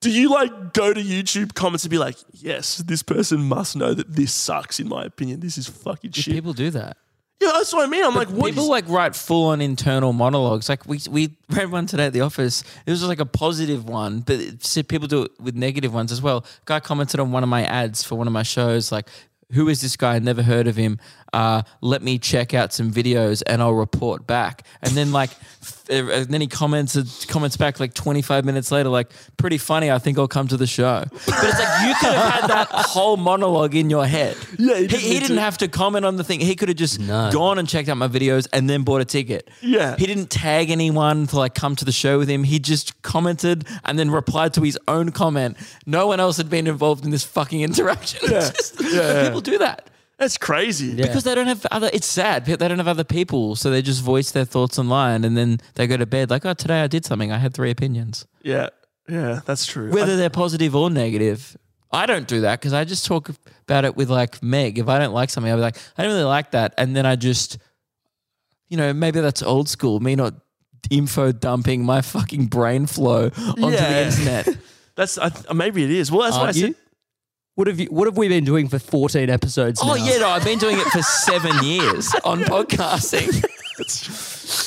Do you like go to YouTube comments and be like, yes, this person must know that this sucks, in my opinion. This is fucking shit. People do that. Yeah, that's what I mean. I'm like, what People is- like write full on internal monologues. Like we we read one today at the office. It was just like a positive one, but it people do it with negative ones as well. Guy commented on one of my ads for one of my shows, like, "Who is this guy? I've never heard of him. Uh, let me check out some videos and I'll report back." And then like, and then he comments comments back like 25 minutes later, like, "Pretty funny. I think I'll come to the show." But it's like you could have had that whole monologue in your head. Yeah, he he, didn't he didn't to. have to comment on the thing. He could have just No. gone and checked out my videos and then bought a ticket. Yeah. He didn't tag anyone to like come to the show with him. He just commented and then replied to his own comment. No one else had been involved in this fucking interaction. Yeah. just- People do that. That's crazy. Yeah. Because they don't have other it's sad. They don't have other people. So they just voice their thoughts online and then they go to bed like, oh today I did something. I had three opinions. Yeah, yeah, that's true. Whether I- they're positive or negative. I don't do that because I just talk about it with like Meg. If I don't like something, I'll be like, I don't really like that. And then I just, you know, maybe that's old school, me not info dumping my fucking brain flow onto the internet. that's I, maybe it is. Well, that's what I Aren't said. you? What have you? What have we been doing for 14 episodes oh, now? yeah, no, I've been doing it for seven years on podcasting.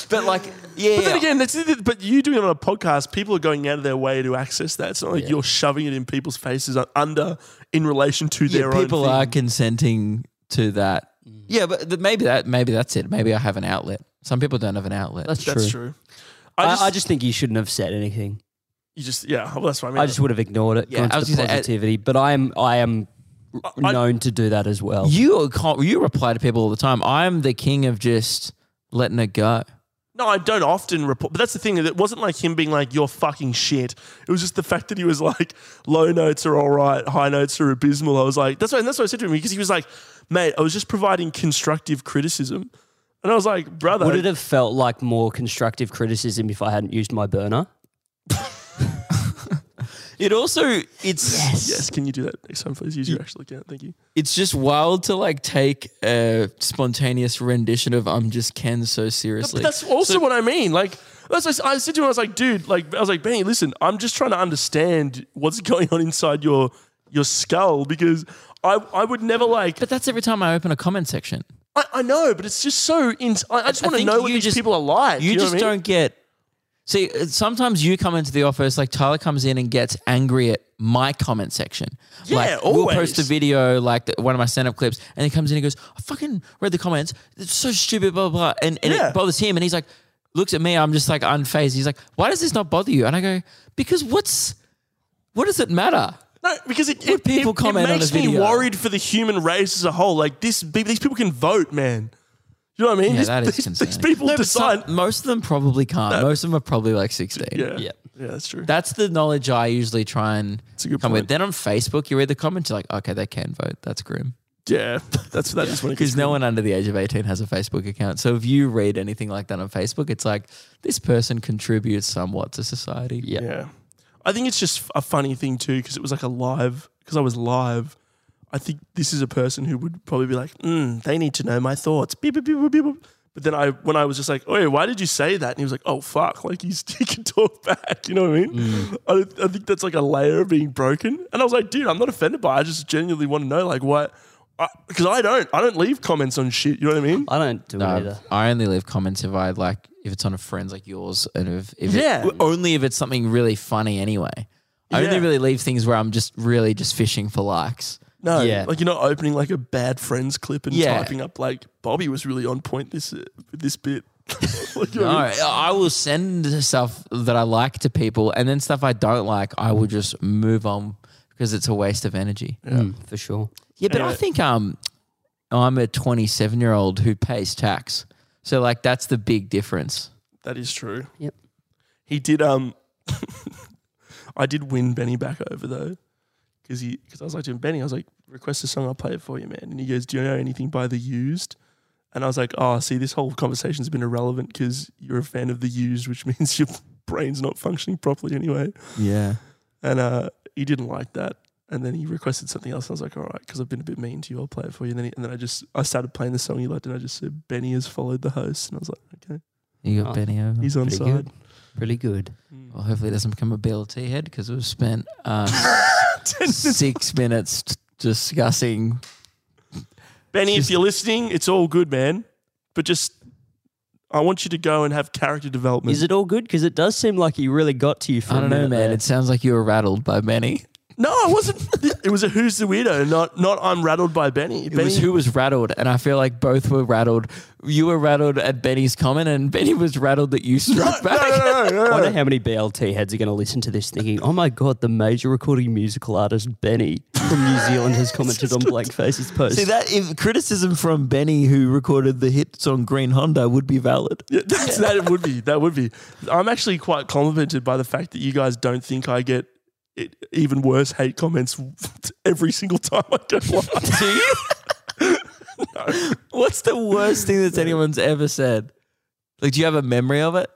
but like, yeah. But then again, that's the- but you doing it on a podcast, people are going out of their way to access that. It's not like you're shoving it in people's faces under in relation to yeah, their people own. are thing. consenting to that. Mm. Yeah, but th- maybe that maybe that's it. Maybe I have an outlet. Some people don't have an outlet. That's true. That's true. I, I just, I just think you shouldn't have said anything. You just yeah. Well, that's what I mean. I just would have ignored it. Yeah, gone to was the gonna say, uh, positivity, but I am I am I- known to do that as well. You are con- you reply to people all the time. I'm the king of just letting it go. No, I don't often report. But that's the thing. It wasn't like him being like, you're fucking shit. It was just the fact that he was like, low notes are all right, high notes are abysmal. I was like, that's why, and that's what I said to him because he was like, mate, I was just providing constructive criticism. And I was like, brother. Would it have felt like more constructive criticism if I hadn't used my burner? It also it's yes, can you do that next time, please? Use your actual account. Thank you. it's just wild to like take a spontaneous rendition of "I'm just Ken" so seriously. But that's also what I mean. Like, that's what I said to him, I was like, dude, like, I was like, Benny, listen, I'm just trying to understand what's going on inside your your skull because I I would never like. but that's every time I open a comment section. I, I know, but it's just so. In, I, I just want to know what you these just- people are like. You know just what I mean? don't get. See, sometimes you come into the office, like Tyler comes in and gets angry at my comment section. Yeah, like, We'll post a video, like the, one of my stand up clips, and he comes in and goes, I fucking read the comments. It's so stupid, blah, blah, blah. And, and Yeah. it bothers him. And he's like, looks at me, I'm just like unfazed. He's like, why does this not bother you? And I go, because what's, what does it matter? No, because it, Would it, people it, comment it makes me worried for the human race as a whole. Like this, these people can vote, man. You know what I mean? Yeah, These- that is these, concerning. these people No, but decide. some- most of them probably can't. Most of them are probably like 16. yeah, Yeah. yeah, that's true. That's the knowledge I usually try and a good come point. with. Then on Facebook, you read the comments, you're like, okay, they can vote. That's grim. yeah, that's that is when it gets Because no one under the age of 18 has a Facebook account. So if you read anything like that on Facebook, it's like this person contributes somewhat to society. Yeah. Yeah. I think it's just a funny thing too because it was like a live because I was live. I think this is a person who would probably be like, mm, they need to know my thoughts. Beep, beep, beep, beep, beep. But then I, when I was just like, oh, why did you say that? And he was like, oh, fuck. Like he's, he can talk back. You know what I mean? I, I think that's like a layer of being broken. And I was like, dude, I'm not offended by it. I just genuinely want to know like what, because I, don't, I don't leave comments on shit. You know what I mean? I don't do it No, either. I only leave comments if I like if it's on a friend's like yours and if, if Yeah. it, only if it's something really funny anyway. I only really leave things where I'm just really just fishing for likes. No, Yeah. like you're not opening like a bad friends clip and Yeah. typing up like Bobby was really on point this uh, with this bit. like, you know No, I mean? I will send stuff that I like to people, and then stuff I don't like, I will just move on because it's a waste of energy. Yeah, Mm, for sure. Yeah, but I think um, I'm a 27 year old who pays tax, so like that's the big difference. That is true. Yep. He did. Um, I did win Benny back over though, because he because I was like to him, Benny, I was like, request a song, I'll play it for you, man. And he goes, Do you know anything by The Used? And I was like, Oh, see, this whole conversation's been irrelevant because you're a fan of The Used, which means your brain's not functioning properly anyway. Yeah. And uh, he didn't like that. And then he requested something else. I was like, all right, because I've been a bit mean to you, I'll play it for you. And then, he, and then I just I started playing the song he liked, and I just said, Benny has followed the host. And I was like, okay, You got Oh, Benny over. he's on Pretty side. good. Pretty good. Well, hopefully it doesn't become a BLT head because we've spent uh, six minutes t- discussing. Benny, Just- if you're listening, it's all good, man. But just, I want you to go and have character development. Is it all good? Because it does seem like he really got to you for I a don't know, man. there. It sounds like you were rattled by Benny. No, I wasn't. it was a who's the weirdo, not not I'm rattled by Benny. It Benny was who was rattled, and I feel like both were rattled. You were rattled at Benny's comment, and Benny was rattled that you struck back. no, no, no, I no, no. wonder how many BLT heads are going to listen to this thinking, oh my God, the major recording musical artist Benny from New Zealand has commented on Blank Face's post. See that if criticism from Benny, who recorded the hit song Green Honda, would be valid. Yeah, that's, that would be. That would be. I'm actually quite complimented by the fact that you guys don't think I get it, even worse hate comments every single time I go live. Do you? What's the worst thing that anyone's ever said? Like, do you have a memory of it?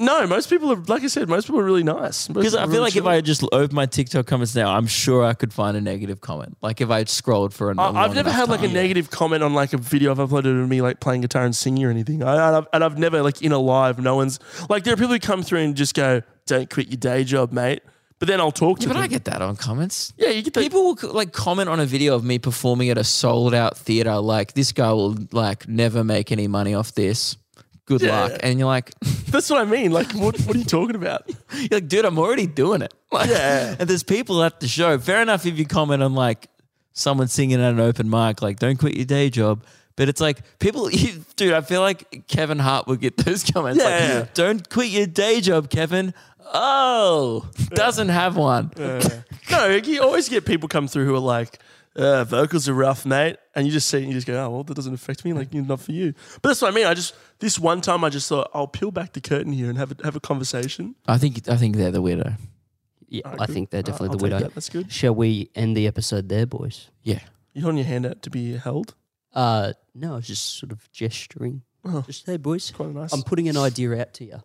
No, most people are like I said. Most people are really nice. Because I feel really like if. I just opened my TikTok comments now, I'm sure I could find a negative comment. Like if I scrolled for a I- long I've never had like a negative comment on like a video I've uploaded of me like playing guitar and singing or anything. I, and, I've, and I've never like in a live, no one's like there are people who come through and just go, "Don't quit your day job, mate." But then I'll talk to Yeah, but them. I get that on comments. yeah, you get the, People will like comment on a video of me performing at a sold out theater. Like this guy will like never make any money off this. Good Yeah. luck. And you're like, That's what I mean. Like, what, what are you talking about? you're like, dude, I'm already doing it. Like, Yeah. And there's people at the show. Fair enough if you comment on like someone singing at an open mic, like don't quit your day job. But it's like people, you, dude. I feel like Kevin Hart would get those comments. Yeah, like, yeah. don't quit your day job, Kevin. Oh, doesn't have one. no, you always get people come through who are like, uh, vocals are rough, mate. And you just see, and you just go, oh, well, that doesn't affect me. Like, not for you. But that's what I mean. I just, this one time, I just thought, I'll peel back the curtain here and have a, have a conversation. I think I think they're the weirdo. yeah, Alright, I good. think they're definitely I'll the take widow. that. That's good. Shall we end the episode there, boys? Yeah. You holding your hand out to be held? Uh, no, I was just sort of gesturing. Oh. Just, hey, boys, Quite nice. I'm putting an idea out to you.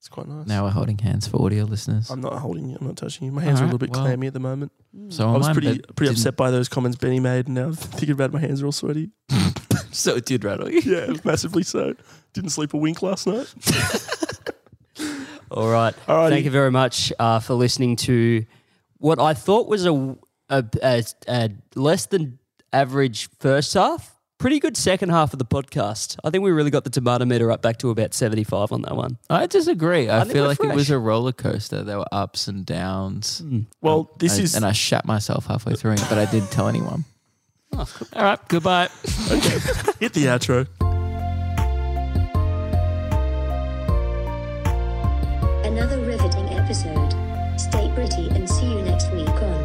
It's quite nice. Now we're holding hands for audio listeners. I'm not holding you. I'm not touching you. My hands are a little bit well- clammy at the moment. so I was pretty pretty upset by those comments Benny made, and now thinking about it, my hands are all sweaty. So it did rattle you. Yeah, massively so. Didn't sleep a wink last night. All right. Alrighty. Thank you very much uh, for listening to what I thought was a, a, a, a less than average first half. Pretty good second half of the podcast. I think we really got the tomato meter up back to about 75 on that one. I disagree. I, think feel we're like it was a roller coaster. There were ups and downs. Hmm. Well, this I- is and I shat myself halfway through it, but I didn't tell anyone. Oh, All right, goodbye. hit the outro. Another riveting episode. Stay pretty and see you next week on